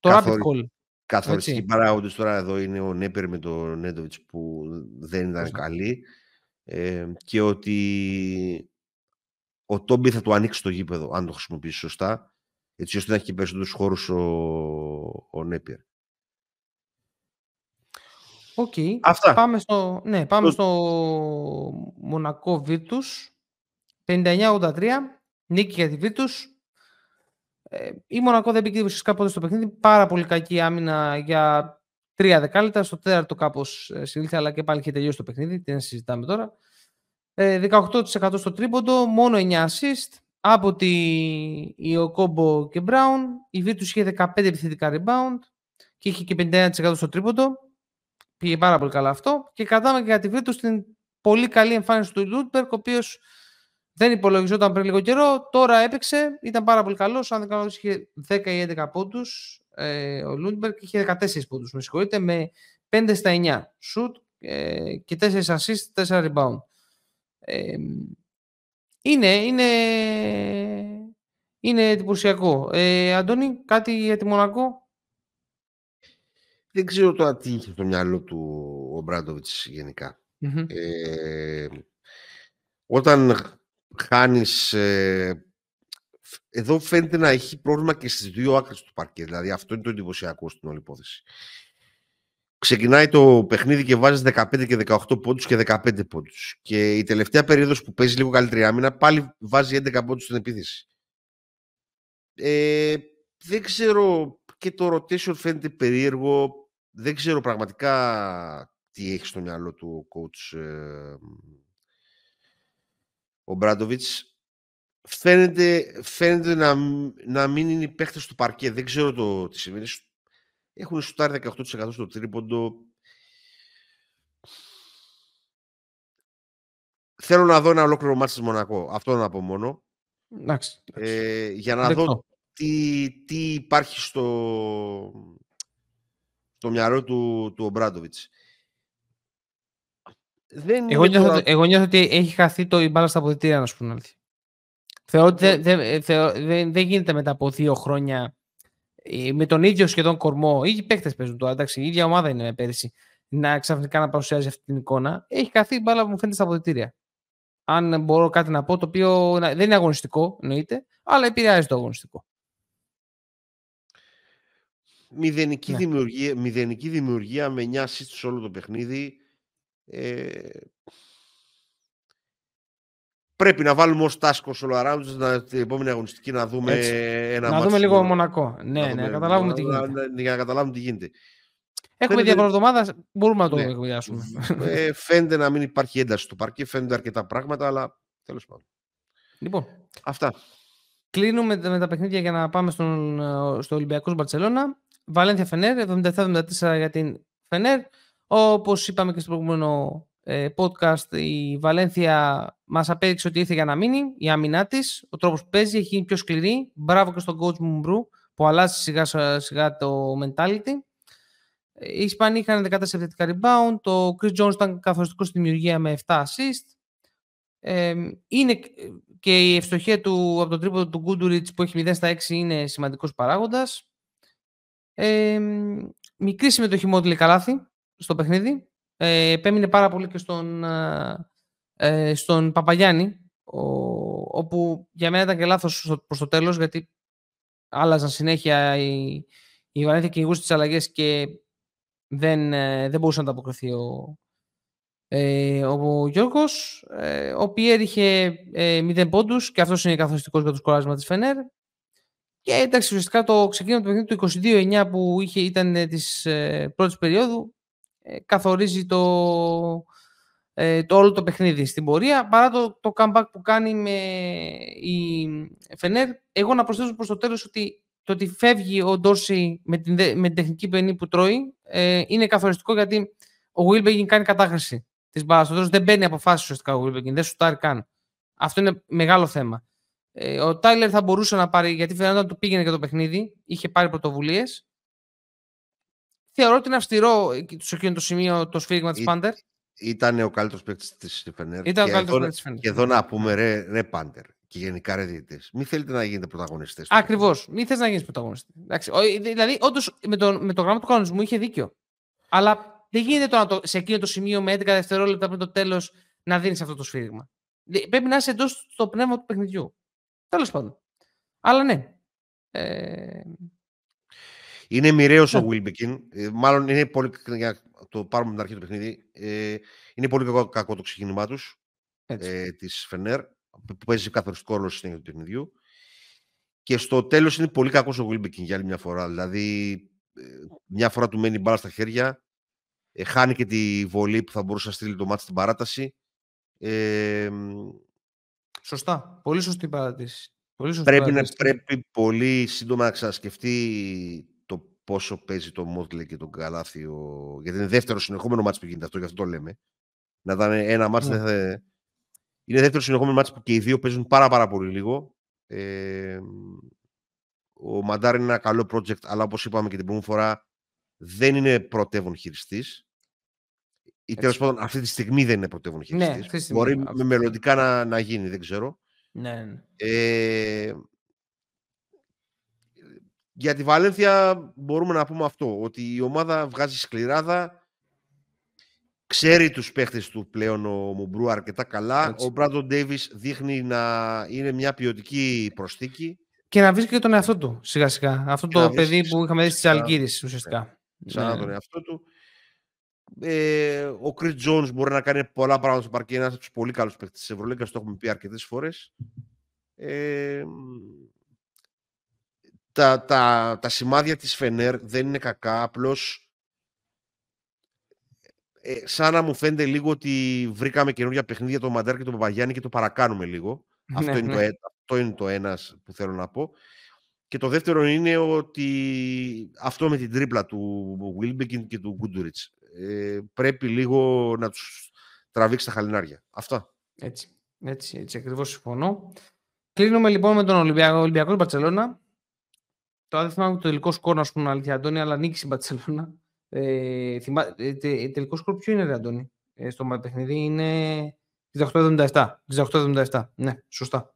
Speaker 1: το Καθορι... rapid call.
Speaker 2: Καθοριστικοί παράγοντε τώρα εδώ είναι ο Νέπερ με τον Νέντοβιτς που δεν ήταν καλή ε, και ότι ο Τόμπι θα του ανοίξει το γήπεδο αν το χρησιμοποιήσει σωστά έτσι ώστε να έχει περισσότερους χώρους ο, ο Νέπερ.
Speaker 1: OK. Okay. Πάμε στο, ναι, πάμε στο Μονακό Βίρτους. 59-83. Νίκη για τη Βίρτους. Ε, η Μονακό δεν πήγε ουσιαστικά ποτέ στο παιχνίδι. Πάρα πολύ κακή άμυνα για τρία δεκάλεπτα. Στο τέταρτο κάπως ε, συνήλθε, αλλά και πάλι είχε τελειώσει το παιχνίδι. Τι να συζητάμε τώρα. 18% ε, στο τρίποντο, μόνο 9 assist. Από τη Οκόμπο και Μπράουν, η Βίρτους είχε 15 επιθετικά rebound και είχε και 51% στο τρίποντο. Πήγε πάρα πολύ καλά αυτό. Και κρατάμε και για τη Βίρτους στην πολύ καλή εμφάνιση του Λούντμπεργκ, ο οποίος δεν υπολογιζόταν πριν λίγο καιρό. Τώρα έπαιξε, ήταν πάρα πολύ καλός. Αν δεν κάνω είχε 10 ή 11 πόντους. Ε, ο Λούντμπεργκ είχε 14 πόντους, με συγχωρείτε, με 5 στα 9 σουτ ε, και 4 assist, 4 rebound. Ε, είναι, είναι, είναι εντυπωσιακό. Ε, Αντώνη, κάτι για τη Μονακό;
Speaker 2: Δεν ξέρω τώρα τι είχε στο μυαλό του ο Μπράντοβιτς γενικά. Ε, όταν χάνεις... Ε, εδώ φαίνεται να έχει πρόβλημα και στις δύο άκρες του παρκέ. Δηλαδή αυτό είναι το εντυπωσιακό στην όλη υπόθεση. Ξεκινάει το παιχνίδι και βάζεις 15 και 18 πόντους και 15 πόντους. Και η τελευταία περίοδος που παίζει λίγο καλύτερη άμυνα πάλι βάζει 11 πόντους στην επίθεση. Ε, δεν ξέρω και το rotation φαίνεται περίεργο. Δεν ξέρω πραγματικά τι έχει στο μυαλό του ο coach ε, ο Μπράντοβιτς φαίνεται, φαίνεται να, να μην είναι οι παίχτες του παρκέ. Δεν ξέρω το τι σημαίνει. Έχουν σουτάρει 18% στο τρίποντο. Θέλω να δω ένα ολόκληρο μάτι στη Μονακό. Αυτό να πω μόνο.
Speaker 1: Εντάξει,
Speaker 2: ε, για να δω τι, τι υπάρχει στο, στο μυαλό του, του Ομπράντοβιτς.
Speaker 1: Δεν εγώ, νιώθω, τώρα... εγώ νιώθω ότι έχει χαθεί το μπάλα στα αποδητήρια, να σου πούμε. Θεωρώ ότι δεν, δεν, δεν, δεν γίνεται μετά από δύο χρόνια ε, με τον ίδιο σχεδόν κορμό. Οι ίδιοι παίχτε παίζουν τώρα. Εντάξει, η ίδια ομάδα είναι πέρυσι. Να ξαφνικά να παρουσιάζει αυτή την εικόνα. Έχει χαθεί η μπάλα που μου φαίνεται στα αποδητήρια. Αν μπορώ κάτι να πω, το οποίο δεν είναι αγωνιστικό, εννοείται, αλλά επηρεάζει το αγωνιστικό.
Speaker 2: Μηδενική, ναι. δημιουργία, μηδενική δημιουργία με 9 σε όλο το παιχνίδι. Ε, πρέπει να βάλουμε ως τάσκο στο να, την επόμενη αγωνιστική να δούμε Έτσι. ένα
Speaker 1: Να δούμε λίγο Μονακό. Ναι, ναι, να καταλάβουμε τι γίνεται.
Speaker 2: Για να καταλάβουμε τι γίνεται.
Speaker 1: Έχουμε διάφορα εβδομάδα, μπορούμε να το ναι.
Speaker 2: Ε, φαίνεται να μην υπάρχει ένταση στο παρκή, φαίνονται αρκετά πράγματα, αλλά τέλος πάντων.
Speaker 1: Λοιπόν,
Speaker 2: αυτά.
Speaker 1: Κλείνουμε με τα παιχνίδια για να πάμε στον, στο Ολυμπιακός Μπαρσελόνα. Βαλένθια Φενέρ, 77-74 για την Φενέρ. Όπως είπαμε και στο προηγούμενο ε, podcast, η Βαλένθια μας απέδειξε ότι ήρθε για να μείνει. Η άμυνά της, ο τρόπος που παίζει έχει γίνει πιο σκληρή. Μπράβο και στον coach Μουμπρού που αλλάζει σιγά σιγά το mentality. Οι Ισπανοί είχαν 14 επιθετικά rebound. Το Chris Jones ήταν καθοριστικός στη δημιουργία με 7 assist. Ε, είναι και η ευστοχία του από τον τρίποδο του Γκούντουριτς που έχει 0 στα 6 είναι σημαντικός παράγοντας. Ε, μικρή συμμετοχή Μότλη Καλάθη στο παιχνίδι. Ε, επέμεινε πάρα πολύ και στον, ε, ε στον Παπαγιάννη, ο, όπου για μένα ήταν και λάθος προς το τέλος, γιατί άλλαζαν συνέχεια οι, οι Βαλένθια κυνηγούς τις αλλαγές και δεν, ε, δεν μπορούσε να ανταποκριθεί ο, ε, ο Γιώργος. Ε, ο Πιέρ είχε ε, 0 πόντους και αυτός είναι καθοριστικός για το σκοράσμα της Φενέρ. Και εντάξει, ουσιαστικά το ξεκίνημα του παιχνίδι του 22-9 που είχε, ήταν της ε, πρώτης περίοδου ε, καθορίζει το, ε, το όλο το παιχνίδι στην πορεία παρά το, το comeback που κάνει με η, Φενέρ. Εγώ να προσθέσω προς το τέλος ότι το ότι φεύγει ο Ντόρση με την, με την τεχνική παινή που τρώει ε, είναι καθοριστικό γιατί ο Wilbekin κάνει κατάχρηση της μπάλας. δεν παίρνει αποφάσεις ουσιαστικά ο Wilbekin, δεν σουτάρει καν. Αυτό είναι μεγάλο θέμα. Ε, ο Τάιλερ θα μπορούσε να πάρει, γιατί φαίνεται ότι του πήγαινε και το παιχνίδι, είχε πάρει πρωτοβουλίες. Θεωρώ ότι είναι αυστηρό σε εκείνο το σημείο το σφύριγμα της Πάντερ.
Speaker 2: Ήταν ο καλύτερος παίκτης της Φενέρ.
Speaker 1: Ήταν ο καλύτερος παίκτης της Φενέρ.
Speaker 2: Και εδώ να πούμε ρε, ρε Πάντερ και γενικά ρε διαιτητές. Μην θέλετε να γίνετε πρωταγωνιστές.
Speaker 1: Ακριβώς. Μην θες να γίνεις πρωταγωνιστής. Δηλαδή, όντως με το, με το γράμμα του κανονισμού είχε δίκιο. Αλλά δεν γίνεται το, το, σε εκείνο το σημείο με 11 δευτερόλεπτα πριν το τέλος να δίνεις αυτό το σφύριγμα. Πρέπει να είσαι εντός στο πνεύμα του παιχνιδιού. Τέλος πάντων. Αλλά ναι. Ε...
Speaker 2: Είναι μοιραίος ο Βίλμπεκιν. Ε, μάλλον είναι πολύ. Για το πάρουμε την αρχή του παιχνίδι. Ε, είναι πολύ κακό, κακό το ξεκίνημά τους ε, της Φενέρ που παίζει καθοριστικό ρόλο στην του παιχνιδιού. Και στο τέλος είναι πολύ κακός ο Βίλμπεκιν για άλλη μια φορά. Δηλαδή, ε, μια φορά του μένει μπάλα στα χέρια, ε, χάνει και τη βολή που θα μπορούσε να στείλει το μάτι στην παράταση. Ε,
Speaker 1: Σωστά. Πολύ σωστή παράτηση. Πολύ σωστή
Speaker 2: πρέπει, να, πρέπει πολύ σύντομα να ξανασκεφτεί το πόσο παίζει το Μότλε και τον Καλάθιο. Γιατί είναι δεύτερο συνεχόμενο μάτι που γίνεται αυτό, γι' αυτό το λέμε. Να ήταν ένα μάτι ναι. δεν θα, είναι δεύτερο συνεχόμενο μάτι που και οι δύο παίζουν πάρα, πάρα πολύ λίγο. Ε, ο Μαντάρ είναι ένα καλό project, αλλά όπως είπαμε και την προηγούμενη φορά, δεν είναι πρωτεύον χειριστής. Ή τέλος πάντων αυτή τη στιγμή δεν είναι πρωτεύον χειριστής. Ναι, Μπορεί με μελλοντικά να, να γίνει, δεν ξέρω.
Speaker 1: Ναι, ναι.
Speaker 2: Ε, για τη Βαλένθια μπορούμε να πούμε αυτό, ότι η ομάδα βγάζει σκληράδα, Ξέρει τους παίχτες του πλέον ο Μουμπρού αρκετά καλά. Ο Μπράντον Ντέιβις δείχνει να είναι μια ποιοτική προσθήκη.
Speaker 1: Και να βρίσκει και τον εαυτό του σιγά σιγά. Αυτό το παιδί που είχαμε δει στις Αλγύρες ουσιαστικά.
Speaker 2: Ξανά ναι. τον εαυτό του. Ε, ο Κριτ Τζόνς μπορεί να κάνει πολλά πράγματα στο παρκή. Ένας από τους πολύ καλούς παίχτες της Ευρωλίγκας. Το έχουμε πει αρκετές φορές. Ε, τα, τα, τα σημάδια της Φενέρ δεν είναι κακά. Απλώς ε, σαν να μου φαίνεται λίγο ότι βρήκαμε καινούργια παιχνίδια το Μαντέρ και τον Παπαγιάννη και το παρακάνουμε λίγο. αυτό, ναι, είναι ναι. Το, αυτό είναι το ένας που θέλω να πω. Και το δεύτερο είναι ότι αυτό με την τρίπλα του Wilbekin και του Γκούντουριτς ε, πρέπει λίγο να τους τραβήξει τα χαλινάρια. Αυτά.
Speaker 1: Έτσι, έτσι, έτσι ακριβώς συμφωνώ. Κλείνουμε λοιπόν με τον Ολυμπιακό, Ολυμπιακός Μπαρτσελώνα. Το δεν θυμάμαι το τελικό σκόρ, να σου πούμε αλήθεια, Αντώνη, αλλά νίκησε η Μπαρτσελώνα. Ε, θυμά, ε, τε, τελικό σκορ ποιο είναι, ρε Αντώνη, ε, στο παιχνίδι είναι 1877. 1877. Ναι, σωστά.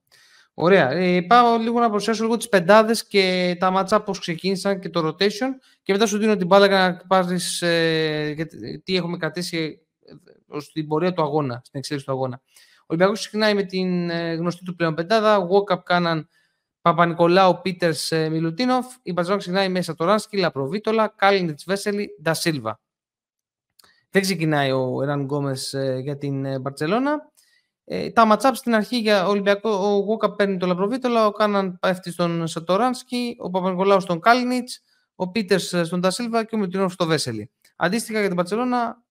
Speaker 1: Ωραία. Ε, πάω λίγο να προσθέσω λίγο τις πεντάδες και τα match-ups πώς ξεκίνησαν και το rotation και μετά σου δίνω την μπάλα για να πάρεις ε, τι έχουμε κρατήσει ε, στην πορεία του αγώνα, στην εξέλιξη του αγώνα. Ο Ολυμπιακός ξεκινάει με την ε, γνωστή του πλέον πεντάδα. Walkup, Κάναν, Παπανικολάου, Πίτερς ε, Μιλουτίνοφ. Η Μπαρσελόνα ξεκινάει με Σατοράνσκι, Λαπροβίτολα, Κάλινιτς, Βέσελι, Ντασίλβα. Δεν ξεκινάει ο Ερνανγκόμεθ ε, για την ε, Μπαρσελόνα. τα ματσάπς στην αρχή για Ολυμπιακό, ο Γόκα παίρνει το Λαπροβίτολα, ο Κάναν πέφτει στον Σατοράνσκι, ο Παπα-Νικολάου στον Κάλινιτς, ο Πίτερς στον Ντασίλβα και ο Μιλουτίνοφ στο Βέσελη. Αντίστοιχα για την Μπαρσελόνα,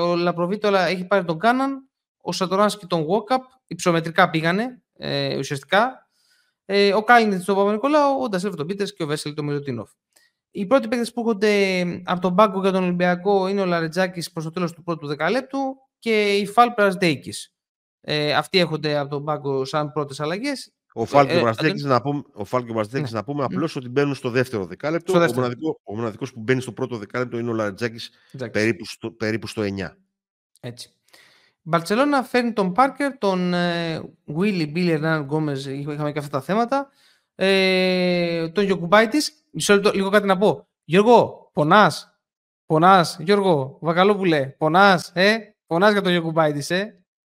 Speaker 1: ο Λαπροβίτολα έχει πάρει τον Κάναν, ο Σατοράνσκι τον Γόκαπ, υψομετρικά πήγανε ουσιαστικά ε, ο Κάλινιτ τον Παπα-Νικολάου, ο Ντασέφ τον Πίτερ και ο Βέσελ τον Μιλουτίνοφ. Οι πρώτοι παίκτες που έρχονται από τον πάγκο για τον Ολυμπιακό είναι ο Λαρετζάκης προς το τέλος του πρώτου δεκαλέπτου και οι Φαλ, Μπραζντέικις. Ε, αυτοί έρχονται από τον πάγκο σαν πρώτες αλλαγές.
Speaker 2: Ο Φαλ κι ο ε, Μπραζντέικις, να πούμε, ο Φαλ κι ο ναι. να πούμε απλώς ότι μπαίνουν στο δεύτερο δεκάλεπτο. Στο δεύτερο. Ο μοναδικός που μπαίνει στο πρώτο δεκάλεπτο είναι ο Λαρεντζάκης περίπου, στο, περίπου στο 9.
Speaker 1: Έτσι. Μπαρσελόνα φέρνει τον Πάρκερ, τον Βίλι Μπίλι Ερνανγκόμεθ, είχαμε και αυτά τα θέματα. Ε, τον Γιοκουμπάιτις. Μισό λεπτό, λίγο κάτι να πω. Γιώργο, πονάς. Πονάς, Γιώργο, Βακαλόπουλε, πονάς, ε. Πονάς για τον Γιωκουμπάιτη, ε.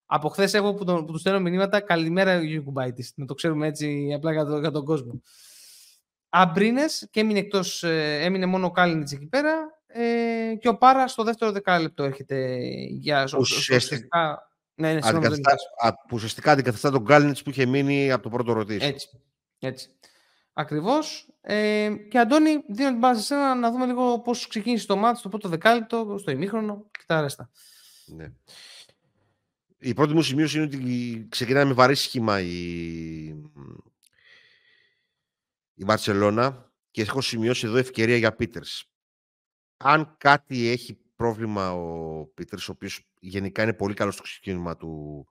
Speaker 1: Από χθες έχω που, τον, που του στέλνω μηνύματα. Καλημέρα, Γιωκουμπάιτη. Να το ξέρουμε έτσι απλά για, το, για τον κόσμο. Αμπρίνες και έμεινε, εκτός, ε, έμεινε μόνο ο Κάλινιτς εκεί πέρα ε, και ο Πάρα στο δεύτερο δεκάλεπτο έρχεται για ουσιαστικά. Ναι, ναι,
Speaker 2: αντικαθιστά, που ουσιαστικά αντικαθιστά τον Γκάλινιτ που είχε μείνει από το πρώτο ρωτήσιο.
Speaker 1: Έτσι. έτσι. Ακριβώς. Ε, και Αντώνη, δίνω την πάση σε ένα να δούμε λίγο πώς ξεκίνησε το μάτι στο πρώτο δεκάλεπτο, στο ημίχρονο και τα ρέστα.
Speaker 2: Ναι. Η πρώτη μου σημείωση είναι ότι ξεκινάει με βαρύ σχήμα η, η Βαρσελώνα και έχω σημειώσει εδώ ευκαιρία για Πίτερς. Αν κάτι έχει πρόβλημα ο Πίτερς, ο οποίος γενικά είναι πολύ καλός στο ξεκίνημα του,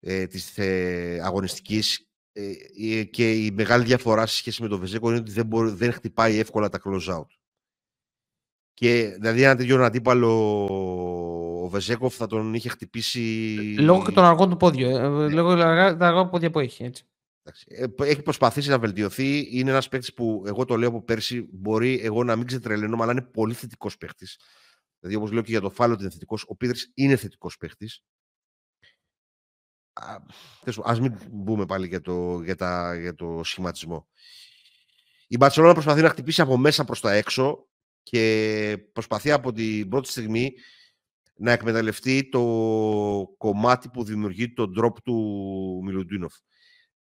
Speaker 2: ε, της ε, αγωνιστικής ε, ε, και η μεγάλη διαφορά σε σχέση με τον Βεζέκο είναι ότι δεν, μπορεί, δεν χτυπάει εύκολα τα close out. Και δηλαδή ένα τέτοιο αντίπαλο ο Βεζέκοφ θα τον είχε χτυπήσει.
Speaker 1: Λόγω και των αργών του πόδιου. Ναι. Λόγω τα αργά πόδια που έχει. Έτσι.
Speaker 2: Έχει προσπαθήσει να βελτιωθεί. Είναι ένας παίκτης που εγώ το λέω από πέρσι. Μπορεί εγώ να μην ξετρελαίνω, αλλά είναι πολύ θετικός παίκτης. Δηλαδή, όπως λέω και για το Φάλο ότι είναι θετικός, ο Πίτρη είναι θετικός παίκτης. Α μην μπούμε πάλι για το, για, τα, για το σχηματισμό. Η Μπαρσελόνα προσπαθεί να χτυπήσει από μέσα προς τα έξω και προσπαθεί από την πρώτη στιγμή να εκμεταλλευτεί το κομμάτι που δημιουργεί τον drop του Μιλουντίνοφ.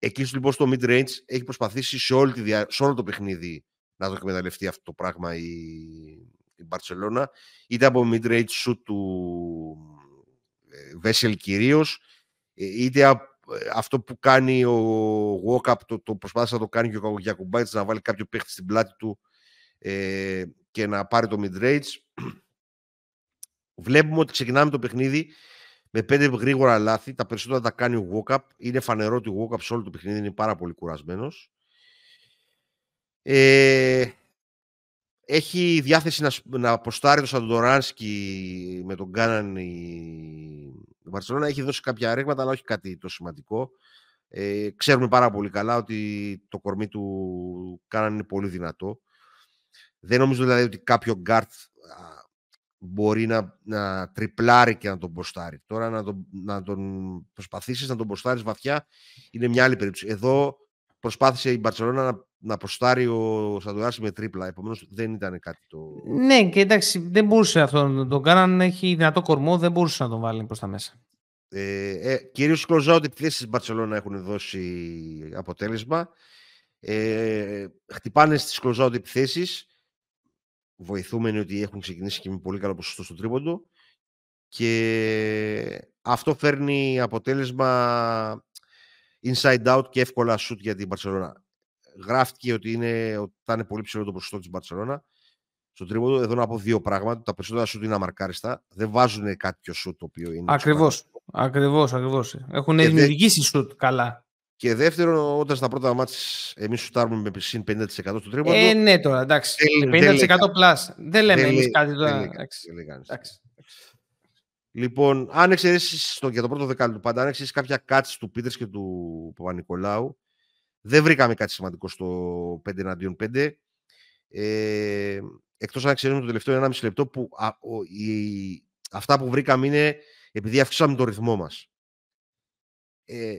Speaker 2: Εκεί λοιπόν στο mid-range έχει προσπαθήσει σε, όλη τη σε όλο το παιχνίδι να το εκμεταλλευτεί αυτό το πράγμα η, η Barcelona. Είτε από mid-range shoot του Βέσελ κυρίως, ε, είτε ε, αυτό που κάνει ο Walkup, το, το προσπάθησε να το κάνει και ο Γιακουμπάιτς να βάλει κάποιο παίχτη στην πλάτη του ε, και να πάρει το mid-range. Βλέπουμε ότι ξεκινάμε το παιχνίδι με πέντε γρήγορα λάθη. Τα περισσότερα τα κάνει ο Walkup. Είναι φανερό ότι ο Walkup σε όλο το παιχνίδι είναι πάρα πολύ κουρασμένος. Ε, έχει διάθεση να, να αποστάρει το Σαντοράνσκι με τον Γκάναν η, η Μπαρσελόνα. Έχει δώσει κάποια ρήγματα, αλλά όχι κάτι το σημαντικό. Ε, ξέρουμε πάρα πολύ καλά ότι το κορμί του Κάναν είναι πολύ δυνατό. Δεν νομίζω δηλαδή ότι κάποιο γκαρντ μπορεί να, να τριπλάρει και να τον ποστάρει. Τώρα να τον, να τον προσπαθήσεις να τον ποστάρεις βαθιά είναι μια άλλη περίπτωση. Εδώ προσπάθησε η Μπαρσελόνα να, να ποστάρει ο Σατοράνσκι με τρίπλα. Επομένως δεν ήταν κάτι το.
Speaker 1: Ναι, και εντάξει, δεν μπορούσε αυτό να τον κάνει. Έχει δυνατό κορμό, δεν μπορούσε να τον βάλει προς τα μέσα.
Speaker 2: Ε, ε, Κυρίως οι close-out επιθέσει της Μπαρσελόνα έχουν δώσει αποτέλεσμα. Ε, χτυπάνε στις close-out επιθέσει. Βοηθούμενοι ότι έχουν ξεκινήσει και με πολύ καλό ποσοστό στο τρίποντο. Και αυτό φέρνει αποτέλεσμα inside out και εύκολα shoot για την Barcelona. Γράφτηκε ότι, είναι, ότι θα είναι πολύ ψηλό το ποσοστό της Barcelona. Στο τρίποντο, εδώ να πω δύο πράγματα. Τα περισσότερα shoot είναι αμαρκάριστα. Δεν βάζουν κάποιο shoot το οποίο είναι.
Speaker 1: Ακριβώς. Ακριβώς, ακριβώς. Έχουν και δημιουργήσει δε... shoot καλά.
Speaker 2: Και δεύτερο, όταν στα πρώτα μάτια εμείς σουτάρουμε με συν 50% στο τρίποντο.
Speaker 1: Ε, ναι, τώρα εντάξει. 50% plus. Δεν λέμε εμείς κάτι τώρα.
Speaker 2: Εντάξει. Λοιπόν, αν εξαιρέσεις για το πρώτο δεκάλεπτο πάντα, αν εξαιρέσεις κάποια κάτση του Πίτερς και του Παπα-Νικολάου, δεν βρήκαμε κάτι σημαντικό στο 5 εναντίον 5. Ε, Εκτός αν εξαιρέσουμε το τελευταίο 1,5 λεπτό που α, ο, η, αυτά που βρήκαμε είναι επειδή αυξήσαμε τον ρυθμό μας. Ε,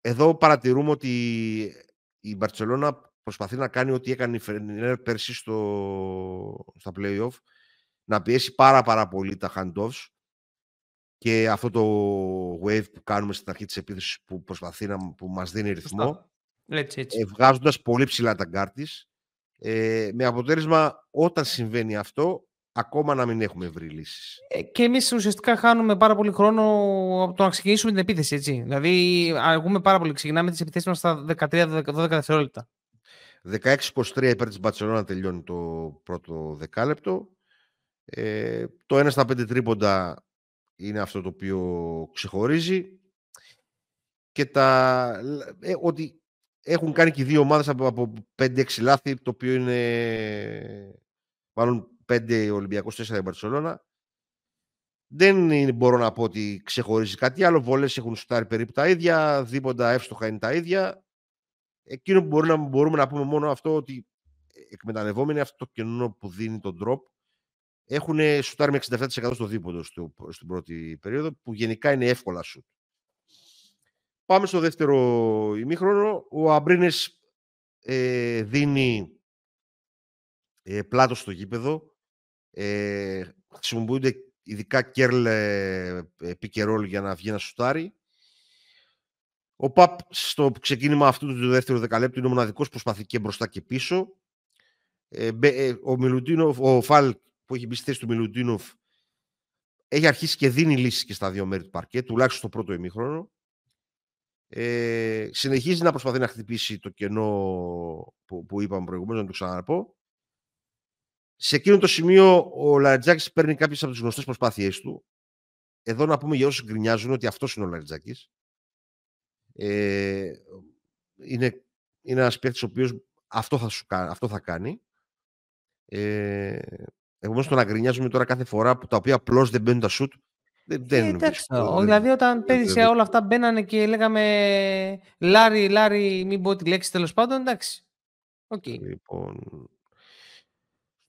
Speaker 2: εδώ παρατηρούμε ότι η Μπαρσελόνα προσπαθεί να κάνει ό,τι έκανε η Φερνέρ πέρσι στο, στα play-off, να πιέσει πάρα πάρα πολύ τα handoffs και αυτό το weave που κάνουμε στην αρχή της επίθεσης που προσπαθεί να που μας δίνει ρυθμό
Speaker 1: έτσι, έτσι.
Speaker 2: Ε, βγάζοντας πολύ ψηλά τα γκαρντ ε, με αποτέλεσμα όταν συμβαίνει αυτό ακόμα να μην έχουμε βρει λύσεις.
Speaker 1: Ε, και εμείς ουσιαστικά χάνουμε πάρα πολύ χρόνο από το να ξεκινήσουμε την επίθεση, έτσι. Δηλαδή αργούμε πάρα πολύ. Ξεκινάμε τις επιθέσεις μας στα 13-12 δευτερόλεπτα.
Speaker 2: 16-23 υπέρ της Μπαρσελόνα τελειώνει το πρώτο δεκάλεπτο. Ε, το 1 στα 5 τρίποντα είναι αυτό το οποίο ξεχωρίζει και τα, ε, ότι έχουν κάνει και δύο ομάδες από, από 5-6 λάθη το οποίο είναι μάλλον 5 Ολυμπιακός 4 η Μπαρτσελώνα δεν είναι, μπορώ να πω ότι ξεχωρίζει κάτι άλλο. Βολές έχουν σουτάρει περίπου τα ίδια, δίποντα εύστοχα είναι τα ίδια. Εκείνο που μπορούμε να, μπορούμε να πούμε μόνο αυτό ότι εκμεταλλευόμενοι αυτό το κενό που δίνει τον drop έχουν σουτάρει με 67% στο δίποντο στο, στην πρώτη περίοδο, που γενικά είναι εύκολα σουτ. Πάμε στο δεύτερο ημίχρονο. Ο Αμπρίνες ε, δίνει ε, πλάτος στο γήπεδο. Ε, χρησιμοποιούνται ειδικά κέρλ ε, πικερόλ για να βγει να σουτάρει. Ο Παπ στο ξεκίνημα αυτού του δεύτερου δεκαλέπτου είναι ο μοναδικός που προσπαθεί και μπροστά και πίσω. Ε, ε ο Μιλουτίνο, ο Φαλ που έχει μπει στη θέση του Μιλουτίνοφ έχει αρχίσει και δίνει λύσεις και στα δύο μέρη του παρκέ, τουλάχιστον στο πρώτο ημίχρονο. Ε, συνεχίζει να προσπαθεί να χτυπήσει το κενό που, που είπαμε προηγουμένως, να το ξαναπώ. Σε εκείνο το σημείο ο Λαριτζάκης παίρνει κάποιες από τις γνωστές προσπάθειές του. Εδώ να πούμε για όσους γκρινιάζουν ότι αυτός είναι ο Λαριτζάκης. Ε, είναι, είναι ένας παίκτης ο οποίος αυτό θα, σου, αυτό θα κάνει. Ε, Επομένως, το να γκρινιάζουμε τώρα κάθε φορά που τα οποία απλώς δεν μπαίνουν τα σουτ. Δεν, δεν
Speaker 1: ε, εντάξει, δηλαδή, όταν πέρυσι όλα αυτά μπαίνανε και λέγαμε Λάρι, Λάρι, μην πω τη λέξη τέλος πάντων, εντάξει. Okay.
Speaker 2: Λοιπόν,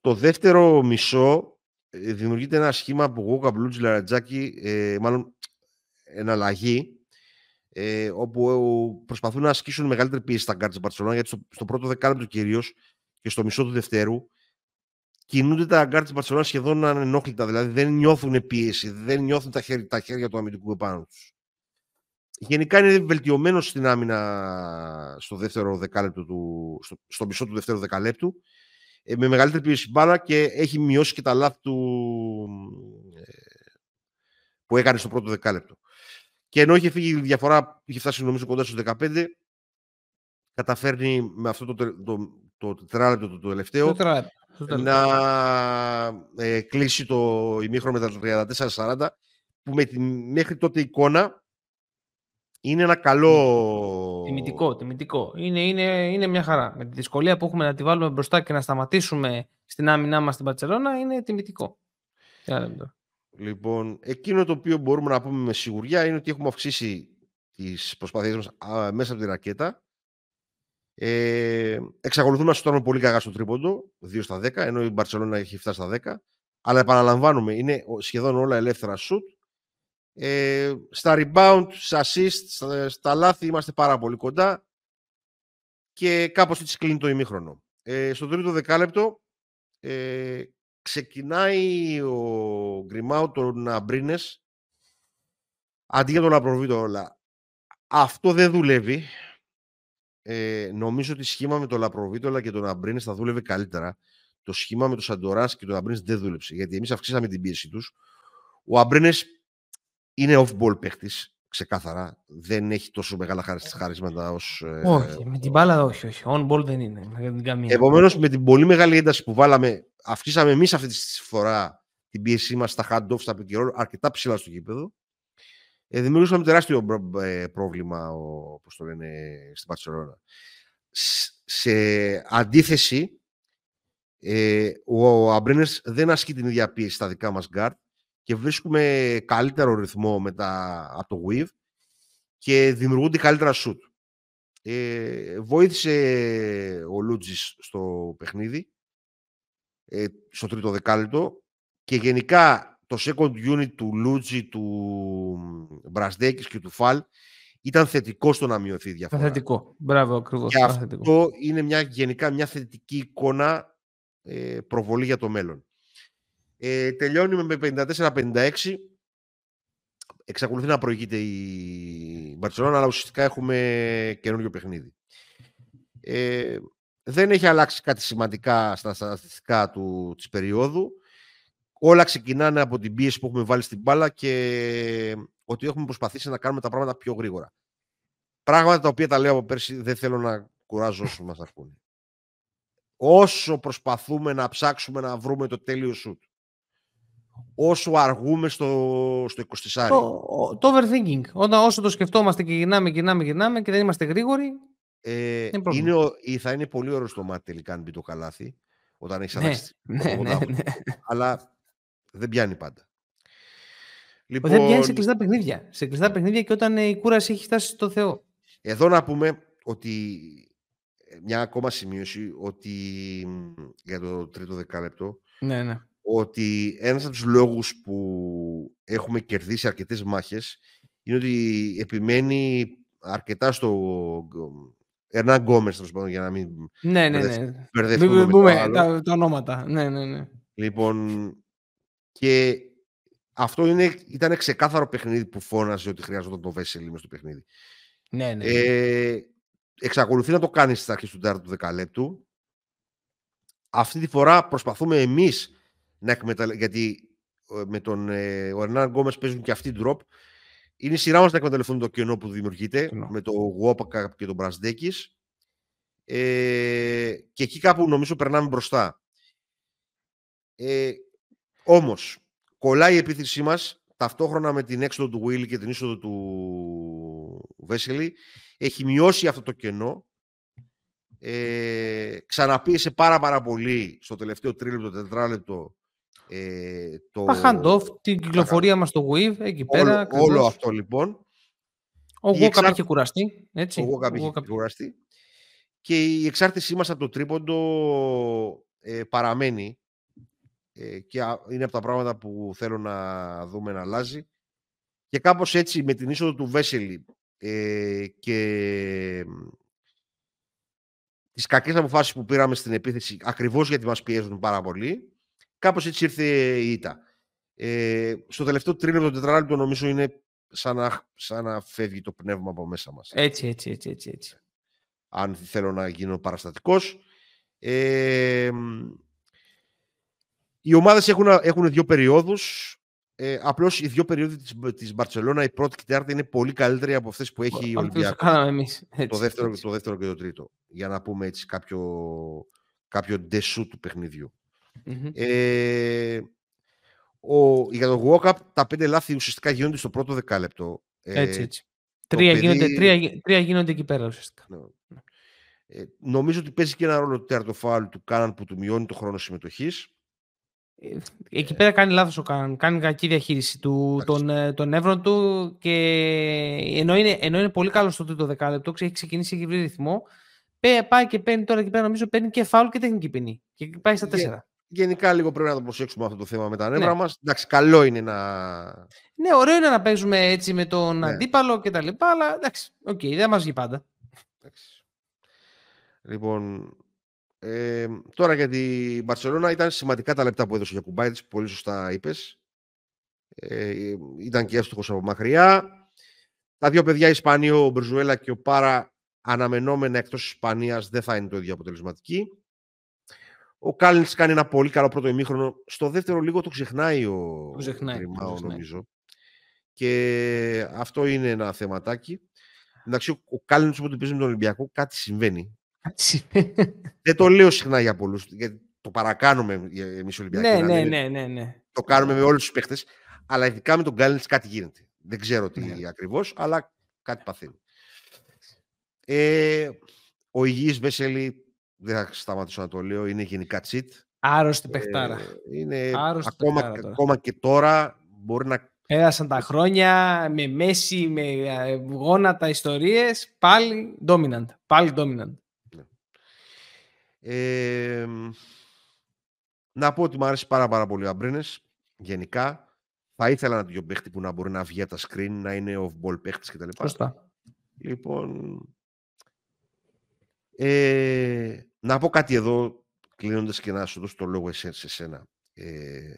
Speaker 2: το δεύτερο μισό ε, δημιουργείται ένα σχήμα που Γόκα Μπλούτζ Λαρατζάκη, ε, μάλλον εναλλαγή, ε, όπου προσπαθούν να ασκήσουν μεγαλύτερη πίεση στα γκαρντ τη γιατί στο, στο πρώτο δεκάλεπτο κυρίως και στο μισό του δευτέρου κινούνται τα γκαρντ τη Μπαρσελόνα σχεδόν ανενόχλητα. Δηλαδή δεν νιώθουν πίεση, δεν νιώθουν τα χέρια, τα χέρια του αμυντικού επάνω τους. Γενικά είναι βελτιωμένος στην άμυνα στο δεύτερο δεκάλεπτο του, στο, στο μισό του δεύτερου δεκαλέπτου. Ε, με μεγαλύτερη πίεση μπάλα και έχει μειώσει και τα λάθη του ε, που έκανε στο πρώτο δεκάλεπτο. Και ενώ είχε φύγει η διαφορά, είχε φτάσει νομίζω κοντά στους 15, καταφέρνει με αυτό το, το, το, το τετράλεπτο το τελευταίο να ε, κλείσει το ημίχρονο με τα 34-40 που με τη μέχρι τότε εικόνα είναι ένα καλό...
Speaker 1: Τιμητικό, τιμητικό. Είναι, είναι, είναι μια χαρά. Με τη δυσκολία που έχουμε να τη βάλουμε μπροστά και να σταματήσουμε στην άμυνά μας στην Παρτσελώνα είναι τιμητικό.
Speaker 2: Λοιπόν, εκείνο το οποίο μπορούμε να πούμε με σιγουριά είναι ότι έχουμε αυξήσει τις προσπάθειές μας μέσα από τη ρακέτα ε, εξακολουθούμε να σουτάρουμε πολύ κακά στο τρίποντο, 2 στα 10, ενώ η Μπαρσελόνα έχει φτάσει στα 10. Αλλά επαναλαμβάνουμε, είναι σχεδόν όλα ελεύθερα σουτ. Ε, στα rebound, στα assist, στα, λάθη είμαστε πάρα πολύ κοντά και κάπως έτσι κλείνει το ημίχρονο. Ε, στο τρίτο δεκάλεπτο ε, ξεκινάει ο Γκριμάου τον Αμπρίνες αντί για τον Απροβίτο όλα. Αυτό δεν δουλεύει ε, νομίζω ότι σχήμα με τον Λαπροβίτολα και τον Αμπρίνε θα δούλευε καλύτερα. Το σχήμα με τον Σαντοράς και τον Αμπρίνε δεν δούλεψε. Γιατί εμείς αυξήσαμε την πίεση τους. Ο Αμπρίνε είναι off-ball παίχτης, ξεκάθαρα. Δεν έχει τόσο μεγάλα χαρίσματα ως.
Speaker 1: Ε, όχι, με την μπάλα όχι, όχι. On-ball δεν είναι.
Speaker 2: Επομένως, με την πολύ μεγάλη ένταση που βάλαμε, αυξήσαμε εμείς αυτή τη φορά την πίεσή μας στα hand-off, στα pick αρκετά ψηλά στο γήπεδο ε, δημιουργούσαμε τεράστιο ε, πρόβλημα, όπως το λένε, στην Μπαρσελόνα. Σε αντίθεση, ε, ο Αμπρίνες δεν ασκεί την ίδια πίεση στα δικά μας γκαρντ και βρίσκουμε καλύτερο ρυθμό μετά από το weave και δημιουργούνται καλύτερα σουτ. Ε, βοήθησε ο Λούτζης στο παιχνίδι, ε, στο τρίτο δεκάλεπτο και γενικά το second unit του Λούτζι, του Μπρασδέκης και του Φαλ ήταν θετικό στο να μειωθεί η διαφορά.
Speaker 1: Θετικό. Μπράβο, ακριβώς.
Speaker 2: Και αυτό είναι μια, γενικά μια θετική εικόνα ε, προβολή για το μέλλον. Ε, τελειώνουμε με 54-56. Εξακολουθεί να προηγείται η Μπαρτσελόνα, αλλά ουσιαστικά έχουμε καινούριο παιχνίδι. Ε, δεν έχει αλλάξει κάτι σημαντικά στα στατιστικά του, της περίοδου όλα ξεκινάνε από την πίεση που έχουμε βάλει στην μπάλα και ότι έχουμε προσπαθήσει να κάνουμε τα πράγματα πιο γρήγορα. Πράγματα τα οποία τα λέω από πέρσι δεν θέλω να κουράζω όσους μας ακούνε. Όσο προσπαθούμε να ψάξουμε να βρούμε το τέλειο σουτ, όσο αργούμε στο, στο 24.
Speaker 1: Το, το overthinking. Όταν, όσο το σκεφτόμαστε και γυρνάμε, γυρνάμε, γυρνάμε και δεν είμαστε γρήγοροι,
Speaker 2: ε, είναι, θα είναι πολύ ωραίο στο μάτι τελικά αν μπει το καλάθι, όταν έχεις ναι,
Speaker 1: ναι, ναι, ναι,
Speaker 2: Αλλά δεν πιάνει πάντα.
Speaker 1: Λοιπόν... Δεν πιάνει σε κλειστά παιχνίδια. Σε κλειστά παιχνίδια και όταν η κούραση έχει φτάσει στο Θεό.
Speaker 2: Εδώ να πούμε ότι ε, μια ακόμα σημείωση ότι για το τρίτο δεκάλεπτο
Speaker 1: ναι, ναι.
Speaker 2: Ότι ένας από τους λόγους που έχουμε κερδίσει αρκετές μάχες είναι ότι επιμένει αρκετά στο Ερνάν Γκόμες, για να μην
Speaker 1: ναι, ναι, ναι. μπερδευτούμε με τα, τα, ονόματα. Ναι, ναι, ναι.
Speaker 2: Λοιπόν, και αυτό είναι, ήταν ξεκάθαρο παιχνίδι που φώναζε ότι χρειαζόταν το Βέσελη μες στο παιχνίδι.
Speaker 1: Ναι, ναι.
Speaker 2: Ε, εξακολουθεί να το κάνει στις αρχές του τέταρτου δεκαλέπτου. Αυτή τη φορά προσπαθούμε εμείς να εκμεταλλευτούμε, γιατί ε, με τον, ε, ο Ερνάν Γκόμες παίζουν και αυτοί drop. είναι η σειρά μας να εκμεταλλευτούν το κενό που δημιουργείται με το Γουόπακα και τον Μπρασδέκης. Ε, και εκεί κάπου νομίζω περνάμε μπροστά. Ε, όμως, κολλάει η επίθεσή μας ταυτόχρονα με την έξοδο του Will και την είσοδο του Βέσελη. Έχει μειώσει αυτό το κενό. Ε, ξαναπίεσε πάρα πάρα πολύ στο τελευταίο τρίλεπτο, τετράλεπτο
Speaker 1: ε, το... hand-off, την κυκλοφορία μας στο Weave, εκεί πέρα.
Speaker 2: Όλο, αυτό λοιπόν.
Speaker 1: Ο Γόκαπ εξάρ... είχε κουραστεί. Έτσι.
Speaker 2: Ο Γόκαπ είχε κουραστεί. Και η εξάρτησή μας από το τρίποντο ε, παραμένει ε, και είναι από τα πράγματα που θέλω να δούμε να αλλάζει. Και κάπως έτσι με την είσοδο του Βέσελη ε, και τις κακές αποφάσεις που πήραμε στην επίθεση ακριβώς γιατί μας πιέζουν πάρα πολύ κάπως έτσι ήρθε η ήττα. Ε, στο τελευταίο τρίλεπτο τετράλεπτο νομίζω είναι σαν να, σαν να φεύγει το πνεύμα από μέσα μας.
Speaker 1: Έτσι, έτσι, έτσι, έτσι. έτσι.
Speaker 2: Αν θέλω να γίνω παραστατικός. Ε, οι ομάδες έχουν, έχουν δύο περιόδους. Ε, Απλώς οι δύο περίοδοι της της Μπαρσελόνα, η πρώτη και η τέταρτη, είναι πολύ καλύτερη από αυτές που έχει η Ολυμπιακό. Το, δεύτερο, το δεύτερο και το τρίτο. Για να πούμε έτσι κάποιο, κάποιο ντεσού του παιχνιδιού. Ε, ο, για τον Walkup τα πέντε λάθη ουσιαστικά γίνονται στο πρώτο δεκάλεπτο.
Speaker 1: Ε, έτσι, έτσι. Τρία, παιδί... γίνονται, τρία, τρία γίνονται εκεί πέρα ουσιαστικά. Ναι.
Speaker 2: Ε, νομίζω ότι παίζει και ένα ρόλο το τέταρτο φάουλ του Κάναν που του μειώνει το χρόνο συμμετοχής.
Speaker 1: Ε, εκεί πέρα κάνει λάθος ο Κάναν. Κάνει κακή διαχείριση του, των, ε, των νεύρων του και ενώ είναι, ενώ είναι πολύ καλός στο τρίτο δεκάλεπτο, έχει ξεκινήσει, έχει βρει ρυθμό, πάει και παίρνει τώρα εκεί πέρα νομίζω παίρνει και φάουλ και τεχνική ποινή. Και πάει στα τέσσερα
Speaker 2: γενικά λίγο πρέπει να το προσέξουμε αυτό το θέμα με τα νεύρα ναι. μας. Εντάξει, καλό είναι να...
Speaker 1: Ναι, ωραίο είναι να παίζουμε έτσι με τον ναι. αντίπαλο και τα λοιπά, αλλά εντάξει, OK, okay, δεν μας βγει πάντα. Εντάξει.
Speaker 2: Λοιπόν, ε, τώρα για την Μπαρσελόνα ήταν σημαντικά τα λεπτά που έδωσε για Κουμπάιτης, πολύ σωστά είπες. Ε, ήταν και εύστοχος από μακριά. Τα δύο παιδιά, Ισπανίο, ο Μπρζουέλα και ο Πάρα, αναμενόμενα εκτός Ισπανίας, δεν θα είναι το ίδιο αποτελεσματικοί. Ο Κάλιν κάνει ένα πολύ καλό πρώτο ημίχρονο. Στο δεύτερο λίγο το ξεχνάει ο
Speaker 1: το ξεχνάει,
Speaker 2: νομίζω. Και αυτό είναι ένα θεματάκι. Εντάξει, ο Κάλιν που παίζει με τον Ολυμπιακό, κάτι συμβαίνει.
Speaker 1: Κάτι συμβαίνει.
Speaker 2: Δεν το λέω συχνά για πολλούς, γιατί το παρακάνουμε εμείς Ολυμπιακοί.
Speaker 1: Ναι, ναι, ναι, ναι, ναι.
Speaker 2: Το κάνουμε με όλους τους παίχτες. Αλλά ειδικά με τον Κάλιν κάτι γίνεται. Δεν ξέρω τι ναι. ακριβώς, αλλά κάτι παθαίνει. Ε, ο υγιής Βέσελη δεν θα σταματήσω να το λέω, είναι γενικά τσιτ.
Speaker 1: Άρρωστη παιχτάρα. Ε,
Speaker 2: είναι Άρρωστη ακόμα, παιχτάρα τώρα. ακόμα και τώρα μπορεί να...
Speaker 1: Πέρασαν τα χρόνια με μέση, με ε, γόνατα ιστορίες, πάλι dominant. Πάλι dominant. Ναι.
Speaker 2: Ε, να πω ότι μου αρέσει πάρα, πάρα πολύ ο Αμπρίνες, γενικά. Θα ήθελα να το παίχτη που να μπορεί να βγει από τα screen, να είναι off-ball παίχτης κτλ.
Speaker 1: Σωστά.
Speaker 2: Λοιπόν, ε, να πω κάτι εδώ, κλείνοντας και να σου δώσω το λόγο εσέ, σε σένα. Ε,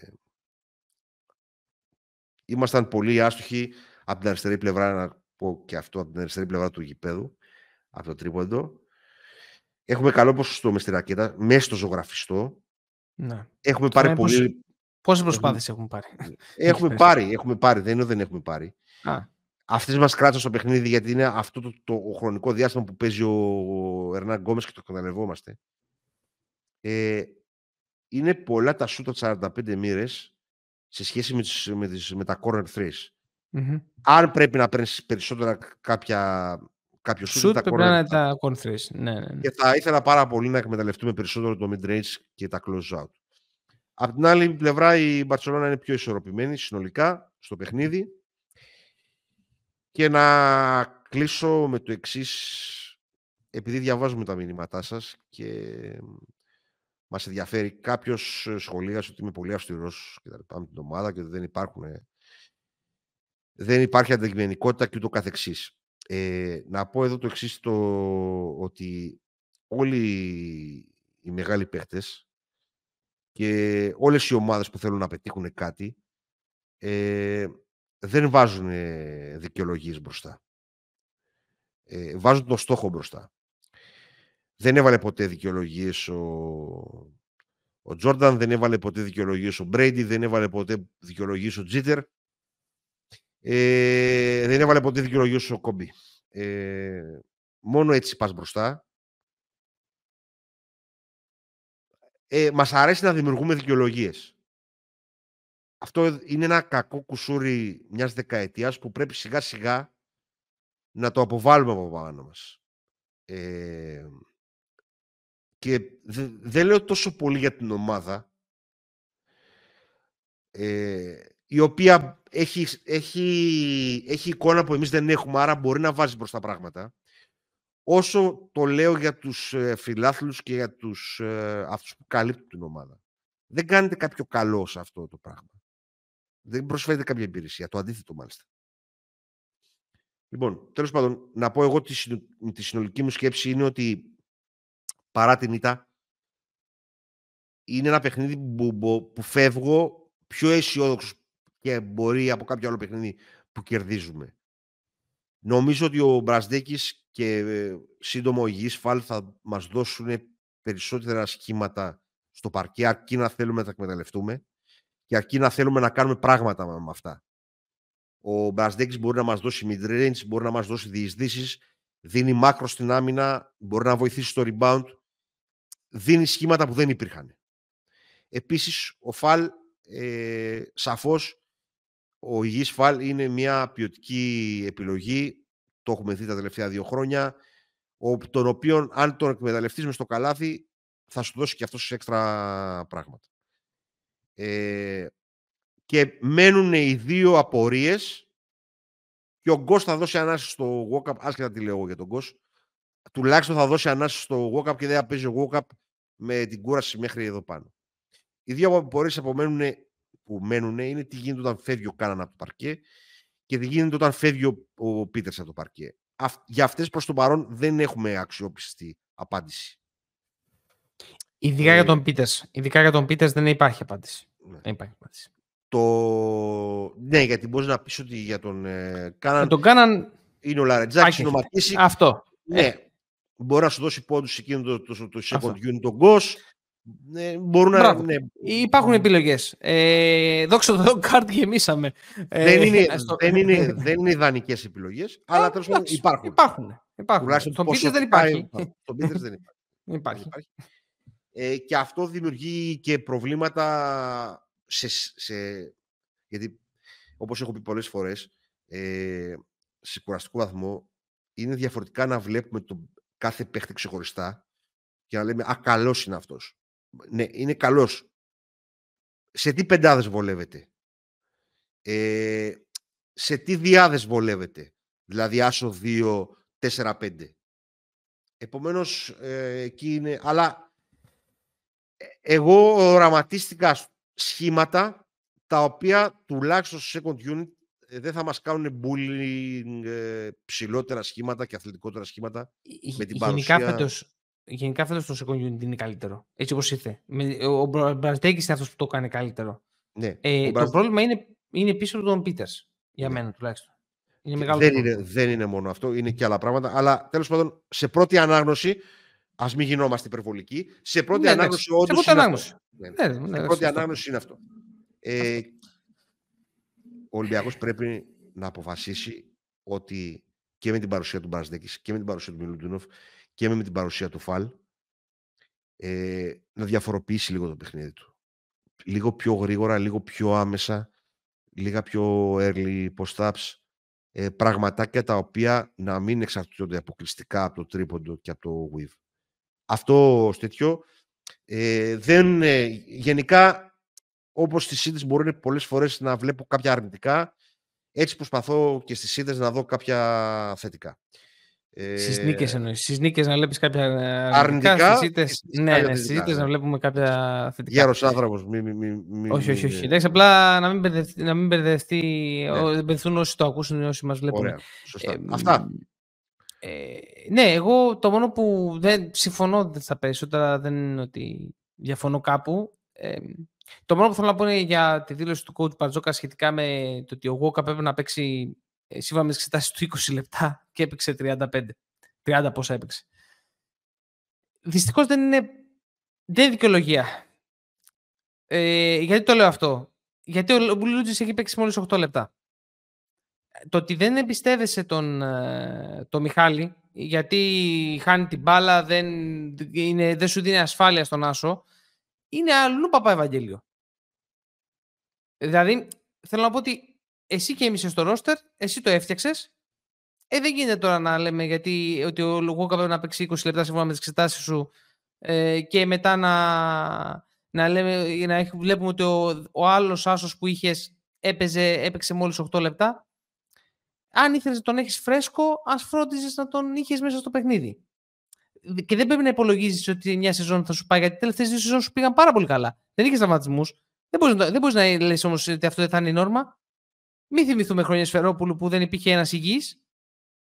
Speaker 2: ήμασταν πολύ άστοχοι από την αριστερή πλευρά, να πω και αυτό, από την αριστερή πλευρά του γηπέδου, από το τρίποντο. Έχουμε καλό ποσοστό μες στη ρακέτα, μέσα στο ζωγραφιστό.
Speaker 1: Ναι.
Speaker 2: Έχουμε πάρει πολύ...
Speaker 1: Πόσες προσπάθειες έχουμε πάρει.
Speaker 2: Έχουμε πάρει, έχουμε πάρει, δεν είναι δεν έχουμε πάρει. Α αυτές μας κράτησαν στο παιχνίδι γιατί είναι αυτό το, το, χρονικό διάστημα που παίζει ο Ερνάν Γκόμες και το εκμεταλλευόμαστε. Ε, είναι πολλά τα σούτα 45 μοίρες σε σχέση με, τις, με, τις, με τα corner threes. mm Αν πρέπει να παίρνεις περισσότερα κάποια, κάποιο σούτ,
Speaker 1: πρέπει να είναι τα corner threes. Ναι, ναι, ναι.
Speaker 2: Και θα ήθελα πάρα πολύ να εκμεταλλευτούμε περισσότερο το mid-range και τα close out. Απ' την άλλη πλευρά η Μπαρσελόνα είναι πιο ισορροπημένη συνολικά στο παιχνίδι. Και να κλείσω με το εξής, επειδή διαβάζουμε τα μηνύματά σας και μας ενδιαφέρει κάποιος σχολίασε ότι είμαι πολύ αυστηρός και τα λοιπά με την ομάδα και ότι δεν υπάρχουν δεν υπάρχει αντικειμενικότητα και ούτω καθεξής. Ε, να πω εδώ το εξής το ότι όλοι οι μεγάλοι παίχτες και όλες οι ομάδες που θέλουν να πετύχουν κάτι ε, δεν βάζουν δικαιολογίες μπροστά. Ε, βάζουν τον στόχο μπροστά. Δεν έβαλε ποτέ δικαιολογίες ο, ο Τζόρνταν, δεν έβαλε ποτέ δικαιολογίες ο Μπρέιντι, δεν έβαλε ποτέ δικαιολογίες ο Τζίτερ. Ε, δεν έβαλε ποτέ δικαιολογίες ο Κόμπι. Ε, μόνο έτσι πας μπροστά. Ε, μας αρέσει να δημιουργούμε δικαιολογίες. Αυτό είναι ένα κακό κουσούρι μιας δεκαετίας που πρέπει σιγά σιγά να το αποβάλουμε από πάνω μας. Ε, και δεν λέω τόσο πολύ για την ομάδα, ε, η οποία έχει, έχει, έχει εικόνα που εμείς δεν έχουμε, άρα μπορεί να βάζει μπροστά πράγματα. Όσο το λέω για τους ε, φιλάθλους και για τους, ε, αυτούς που καλύπτουν την ομάδα. Δεν κάνετε κάποιο καλό σε αυτό το πράγμα. Δεν προσφέρετε κάποια υπηρεσία. Το αντίθετο μάλιστα. Λοιπόν, τέλος πάντων, να πω εγώ τη, τη συνολική μου σκέψη είναι ότι παρά την ήττα είναι ένα παιχνίδι που, που, που φεύγω πιο αισιόδοξος και μπορεί από κάποιο άλλο παιχνίδι που κερδίζουμε. Νομίζω ότι ο Μπρασδέκης και ε, σύντομο ο Υγιής Φάλ θα μας δώσουν περισσότερα σχήματα στο παρκέ αρκεί να θέλουμε να τα εκμεταλλευτούμε και αρκεί να θέλουμε να κάνουμε πράγματα με αυτά. Ο Μπρασδέκης μπορεί να μας δώσει mid-range, μπορεί να μας δώσει διεισδύσεις, δίνει μάκρο στην άμυνα, μπορεί να βοηθήσει στο rebound, δίνει σχήματα που δεν υπήρχαν. Επίσης, ο Φαλ, ε, σαφώς, ο υγιής Φαλ είναι μια ποιοτική επιλογή, το έχουμε δει τα τελευταία δύο χρόνια, τον οποίο αν τον εκμεταλλευτείς μες στο καλάθι, θα σου δώσει και αυτός έξτρα πράγματα. Ε, και μένουν οι δύο απορίες και ο Γκος θα δώσει ανάση στο walk-up, άσχετα τι λέω για τον Γκος, τουλάχιστον θα δώσει ανάση στο walk-up και δεν θα παίζει walk-up με την κούραση μέχρι εδώ πάνω. Οι δύο απορίες που μένουν είναι τι γίνεται όταν φεύγει ο Κάναν από το παρκέ και τι γίνεται όταν φεύγει ο, ο Πίτερς από το παρκέ. για αυτές προς το παρόν δεν έχουμε αξιόπιστη απάντηση.
Speaker 1: Ειδικά ε, για τον Πίτερς. Ειδικά για τον Πίτερς δεν υπάρχει απάντηση. Ναι. Δεν υπάρχει απάντηση.
Speaker 2: Το... Ναι, γιατί μπορείς να πεις ότι για τον ε, Κάναν.
Speaker 1: τον Κάναν.
Speaker 2: Είναι ο Λαρετζάκης, είναι ο Μακίση.
Speaker 1: Αυτό.
Speaker 2: Ναι. Ε. Μπορεί να σου δώσει πόντους εκείνο το, το, το, το second unit, τον Γκος. Ναι, μπορούν να, ναι.
Speaker 1: Υπάρχουν επιλογές. Ε, δόξα τω κάρτ γεμίσαμε.
Speaker 2: Ε, δεν είναι, δεν είναι, δεν είναι ιδανικές επιλογές, αλλά τέλος πάντων υπάρχουν.
Speaker 1: Υπάρχουν. υπάρχουν. Στον Πίτερς δεν υπάρχει.
Speaker 2: Στον Πίτερς δεν υπάρχει. υπάρχει. Ε, και αυτό δημιουργεί και προβλήματα σε, σε, γιατί όπως έχω πει πολλές φορές ε, σε κουραστικό βαθμό είναι διαφορετικά να βλέπουμε τον κάθε παίχτη ξεχωριστά και να λέμε «Α, καλός είναι αυτός». Ναι, είναι καλός. Σε τι πεντάδες βολεύεται; Ε, σε τι διάδες βολεύεται; Δηλαδή άσο 2, 4, 5. Επομένως, ε, εκεί είναι... Αλλά ε, εγώ οραματίστηκα σχήματα τα οποία τουλάχιστον στο second unit ε, δεν θα μας κάνουν bullying ε, ψηλότερα σχήματα και αθλητικότερα σχήματα με την
Speaker 1: γενικά παρουσία. Φέτος, γενικά φέτος το second unit είναι καλύτερο. Έτσι όπως ήρθε. Ο Μπραζδέκης είναι αυτός που το κάνει καλύτερο.
Speaker 2: Ναι,
Speaker 1: ε, το πρόβλημα είναι, είναι πίσω από τον Πίτερς. Για ναι. μένα τουλάχιστον.
Speaker 2: Είναι μεγάλο δεν, είναι, δεν είναι μόνο αυτό, είναι και άλλα πράγματα. Αλλά τέλος πάντων, σε πρώτη ανάγνωση, Α μην γινόμαστε υπερβολικοί. Σε πρώτη ναι, ανάγνωση, όντως. Σε πρώτη ανάγνωση. Ναι, ναι. ναι, ναι, σε πρώτη ανάγνωση είναι αυτό. Ε, ο Ολυμπιακός πρέπει να αποφασίσει ότι και με την παρουσία του Μπαρσδέκη και με την παρουσία του Μιλουντίνοφ και με την παρουσία του Φαλ ε, να διαφοροποιήσει λίγο το παιχνίδι του. Λίγο πιο γρήγορα, λίγο πιο άμεσα, λίγα πιο early post-ups, ε, πραγματάκια τα οποία να μην εξαρτιόνται αποκλειστικά από το τρίποντο και από το weave. Αυτό τέτοιο ε, δεν, ε, γενικά όπως στις ΣΥΝΤΕΣ μπορούν πολλές φορές να βλέπω κάποια αρνητικά έτσι προσπαθώ και στις ΣΥΝΤΕΣ να δω κάποια θετικά.
Speaker 1: Ε, στις νίκες εννοείς. Στις νίκες να βλέπεις κάποια
Speaker 2: αρνητικά. αρνητικά
Speaker 1: στις ναι, ναι, στις ΣΥΤΕΣ να ναι. βλέπουμε κάποια θετικά.
Speaker 2: Γέρος άνθρωπος. Μη, μη, μη,
Speaker 1: όχι, όχι, όχι. Εντάξει, απλά να μην μπερδευτεί, να μην μπερδευτεί ναι. μπερδευτούν όσοι το ακούσουν όσοι μας βλέπουν. Ωραία,
Speaker 2: σωστά. Ε, Αυτά.
Speaker 1: Ε, ναι, εγώ το μόνο που δεν συμφωνώ στα περισσότερα δεν είναι ότι διαφωνώ κάπου. Ε, το μόνο που θέλω να πω είναι για τη δήλωση του coach Μπαρτζόκα σχετικά με το ότι ο Γόκα πρέπει να παίξει ε, σύμφωνα με τις εξετάσεις του 20 λεπτά και έπαιξε 35. 30 πόσα έπαιξε. Δυστυχώς δεν είναι, δεν είναι δικαιολογία. Ε, γιατί το λέω αυτό; Γιατί ο Μπουλούτζης έχει παίξει μόλις 8 λεπτά. Το ότι δεν εμπιστεύεσαι τον, ε, τον Μιχάλη, γιατί χάνει την μπάλα, δεν, είναι, δεν σου δίνει ασφάλεια στον Άσο, είναι αλλού παπά Ευαγγέλιο. Δηλαδή, θέλω να πω ότι εσύ και εμείς στο ρόστερ, εσύ το έφτιαξες, ε, δεν γίνεται τώρα να λέμε γιατί ότι ο Λουγκούκα πρέπει να παίξει 20 λεπτά σύμφωνα με τις εξετάσεις σου ε, και μετά να, να, λέμε, να βλέπουμε ότι ο, ο άλλος άσος που είχες έπαιζε, έπαιξε μόλις 8 λεπτά. Αν ήθελες να τον έχεις φρέσκο, ας φρόντιζες να τον είχες μέσα στο παιχνίδι. Και δεν πρέπει να υπολογίζεις ότι μια σεζόν θα σου πάει, γιατί οι τελευταίες δύο σεζόν σου πήγαν πάρα πολύ καλά. Δεν είχες τραυματισμούς. Δεν μπορείς δεν μπορείς να λες όμως ότι αυτό δεν θα είναι η νόρμα. Μην θυμηθούμε χρόνια Σφερόπουλου που δεν υπήρχε ένας υγιής,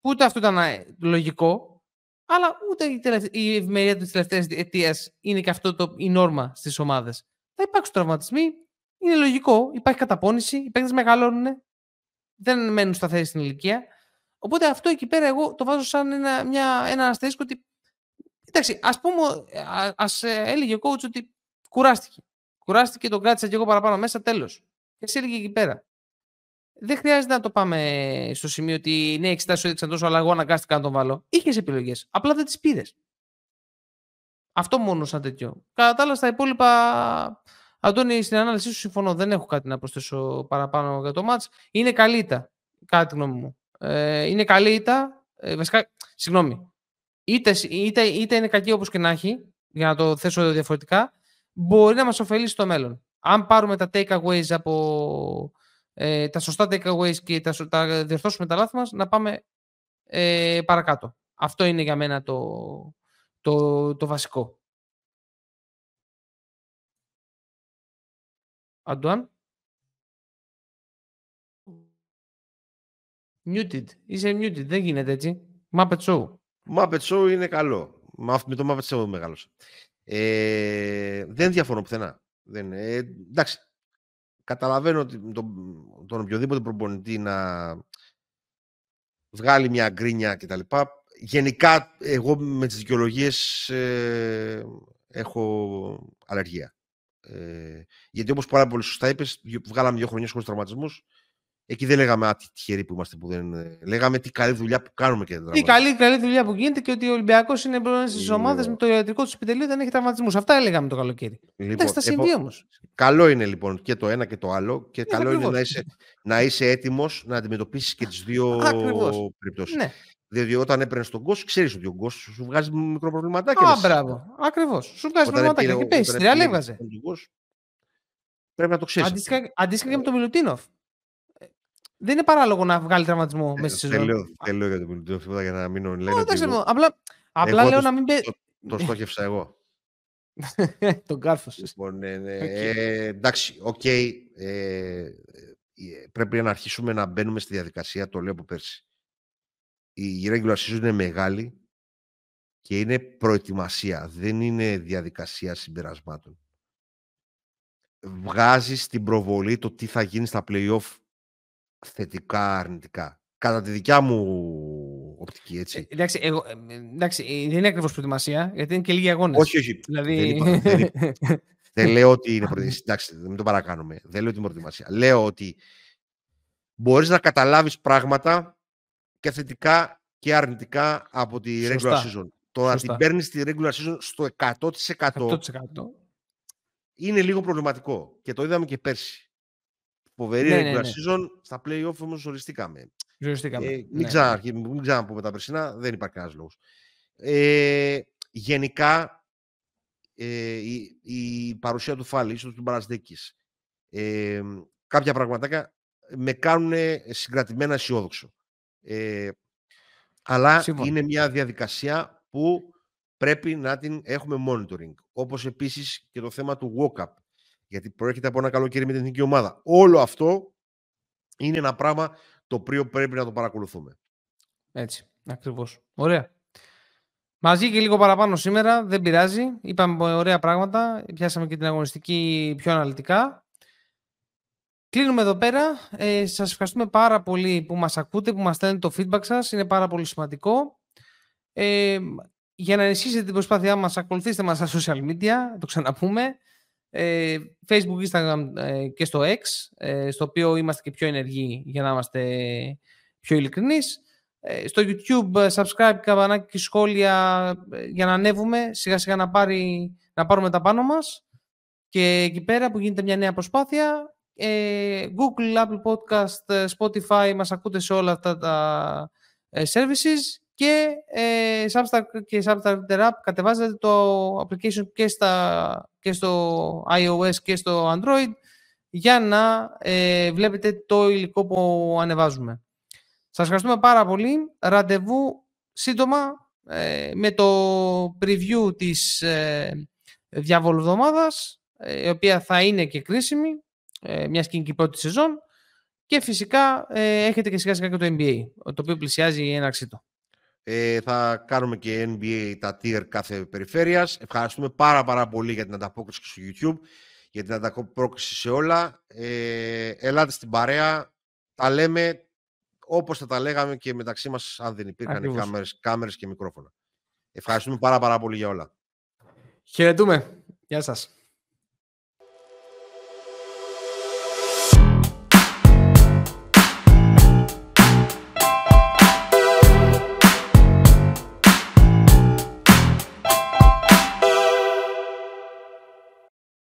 Speaker 1: ούτε αυτό ήταν ε, λογικό, αλλά ούτε η, η ευημερία της τελευταίας αιτία είναι και αυτό το, η νόρμα στις ομάδες. Θα υπάρξουν τραυματισμοί, είναι λογικό, υπάρχει καταπώνηση, οι παίκτες μεγαλώνουν, δεν μένουν σταθεροί στην ηλικία. Οπότε αυτό εκεί πέρα εγώ το βάζω σαν ένα, μια, ένα αστερίσκο ότι. Εντάξει, ας πούμε, α ε, έλεγε ο coach ότι κουράστηκε. Κουράστηκε, τον κράτησα και εγώ παραπάνω μέσα, τέλος. Και εσύ έλεγε εκεί πέρα. Δεν χρειάζεται να το πάμε στο σημείο ότι ναι, εξετάσει έδειξαν τόσο, αλλά εγώ αναγκάστηκα να τον βάλω. Είχες επιλογές. Απλά δεν τις πήρες. Αυτό μόνο σαν τέτοιο. Κατά τα άλλα, στα υπόλοιπα Αντώνη, στην ανάλυση σου συμφωνώ. Δεν έχω κάτι να προσθέσω παραπάνω για το μάτς. Είναι καλή ήττα, κατά τη γνώμη μου. Ε, είναι καλή ήττα. Ε, βασικά, συγγνώμη. Είτε, είτε, είτε είναι κακή όπως και να έχει, για να το θέσω διαφορετικά, μπορεί να μας ωφελήσει στο μέλλον. Αν πάρουμε τα takeaways από ε, τα σωστά takeaways και τα, τα διορθώσουμε τα λάθη μας, να πάμε ε, παρακάτω. Αυτό είναι για μένα το, το, το βασικό. Αντουάν. Muted. Είσαι muted. Δεν γίνεται έτσι. Muppet Show.
Speaker 2: Muppet Show είναι καλό. Με το Muppet Show μεγάλωσα. Ε, δεν διαφωνώ πουθενά. Δεν, ε, εντάξει. Καταλαβαίνω ότι τον, τον οποιοδήποτε προπονητή να βγάλει μια γκρίνια κτλ. Γενικά, εγώ με τις δικαιολογίες ε, έχω αλλεργία. Ε, γιατί όπως πάρα πολύ σωστά είπες, βγάλαμε δύο χρονιέ χωρί τραυματισμούς. Εκεί δεν λέγαμε Α, τι τυχεροί που είμαστε που δεν. Λέγαμε τι καλή δουλειά που κάνουμε και δεν
Speaker 1: Τι καλή, καλή δουλειά που γίνεται και ότι ο Ολυμπιακός είναι μπροστά στις ομάδες με το ιατρικό του επιτελείο δεν έχει τραυματισμούς. Αυτά έλεγαμε το καλοκαίρι. Λοιπόν, Εντάξει, θα συμβεί όμως.
Speaker 2: Καλό είναι λοιπόν και το ένα και το άλλο. Και ε, καλό είναι να είσαι, να είσαι έτοιμος να αντιμετωπίσεις και τις δύο περιπτώσεις. Ναι. Διότι όταν έπαιρνες τον κόσμο, ξέρεις ότι ο κόσμο σου βγάζει μικρό προβληματάκι.
Speaker 1: Α, μπράβο. Ακριβώς. Σου βγάζει προβληματάκι. Και πέσει. Στην έβγαζε.
Speaker 2: Πρέπει να το ξέρεις.
Speaker 1: Αντίστοιχα και με τον Μιλουτίνοφ. Ε, δεν είναι παράλογο να βγάλει τραυματισμό
Speaker 2: ε,
Speaker 1: μέσα στη σεζόν.
Speaker 2: Δεν λέω για τον Μιλουτίνοφ για να μην λένε.
Speaker 1: Όχι, απλά, απλά λέω να μην.
Speaker 2: Το, το στόχευσα εγώ.
Speaker 1: τον κάρφο.
Speaker 2: Λοιπόν, ναι, ναι. Ε, εντάξει, οκ. Okay, ε, πρέπει να αρχίσουμε να μπαίνουμε στη διαδικασία, το λέω από πέρσι η regular season είναι μεγάλη και είναι προετοιμασία, δεν είναι διαδικασία συμπερασμάτων. Βγάζεις την προβολή το τι θα γίνει στα play-off θετικά, αρνητικά. Κατά τη δικιά μου οπτική, έτσι.
Speaker 1: Ε, εντάξει, εγώ, ε, εντάξει, ε, δεν είναι ακριβώς προετοιμασία, γιατί είναι και λίγοι αγώνες.
Speaker 2: Όχι, όχι. Δηλαδή... Δεν, λέω ότι είναι προετοιμασία. Εντάξει, μην το παρακάνουμε. Δεν λέω ότι είναι προετοιμασία. Λέω ότι μπορείς να καταλάβεις πράγματα και θετικά και αρνητικά από τη regular season. Το να την παίρνεις τη regular season στο 100%, 100%, είναι λίγο προβληματικό. Και το είδαμε και πέρσι. Φοβερή ναι, ναι regular ναι, ναι. season, στα play-off όμως ζοριστήκαμε.
Speaker 1: Ζοριστήκαμε. Ε,
Speaker 2: μην, ναι. μην ξαναπούμε τα περσινά, δεν υπάρχει κανένας λόγος. Ε, γενικά, ε, η, η, παρουσία του Φάλη, ίσως του Μπαρασδέκης, ε, κάποια πραγματάκια με κάνουν συγκρατημένα αισιόδοξο. Ε, αλλά είναι μια διαδικασία που πρέπει να την έχουμε monitoring. Όπως επίσης και το θέμα του walk-up. Γιατί προέρχεται από ένα καλοκαίρι με την εθνική ομάδα. Όλο αυτό είναι ένα πράγμα το οποίο πρέπει να το παρακολουθούμε.
Speaker 1: Έτσι, ακριβώς. Ωραία. Μαζί και λίγο παραπάνω σήμερα, δεν πειράζει. Είπαμε ωραία πράγματα, πιάσαμε και την αγωνιστική πιο αναλυτικά. Κλείνουμε εδώ πέρα. Ε, σας ευχαριστούμε πάρα πολύ που μας ακούτε, που μας στέλνετε το feedback σας. Είναι πάρα πολύ σημαντικό. Ε, για να ενισχύσετε την προσπάθειά μας, ακολουθήστε μας στα social media, το ξαναπούμε. Ε, Facebook, Instagram ε, και στο X, ε, στο οποίο είμαστε και πιο ενεργοί για να είμαστε πιο ειλικρινής. Ε, στο YouTube ε, subscribe, καμπανάκι και σχόλια ε, για να ανέβουμε σιγά σιγά να, πάρει, να πάρουμε τα πάνω μας και εκεί πέρα που γίνεται μια νέα προσπάθεια Google, Apple Podcast, Spotify μας ακούτε σε όλα αυτά τα services και ε, Substack και Substack App κατεβάζετε το application και, στα, και στο iOS και στο Android για να βλέπετε το υλικό που ανεβάζουμε. Σας ευχαριστούμε πάρα πολύ. Ραντεβού σύντομα ε, με το preview της ε, διαβολοβδομάδας, ε, η οποία θα είναι και κρίσιμη, ε, μια και η πρώτη σεζόν. Και φυσικά ε, έχετε και σιγά σιγά και το NBA, το οποίο πλησιάζει η έναρξή του.
Speaker 2: Ε, θα κάνουμε και NBA τα tier κάθε περιφέρειας. Ευχαριστούμε πάρα πάρα πολύ για την ανταπόκριση στο YouTube, για την ανταπόκριση σε όλα. Ε, ελάτε στην παρέα, τα λέμε, όπως θα τα λέγαμε και μεταξύ μας αν δεν υπήρχαν κάμερες, κάμερες και μικρόφωνα. Ευχαριστούμε πάρα πάρα πολύ για όλα.
Speaker 1: Χαιρετούμε. Γεια σας.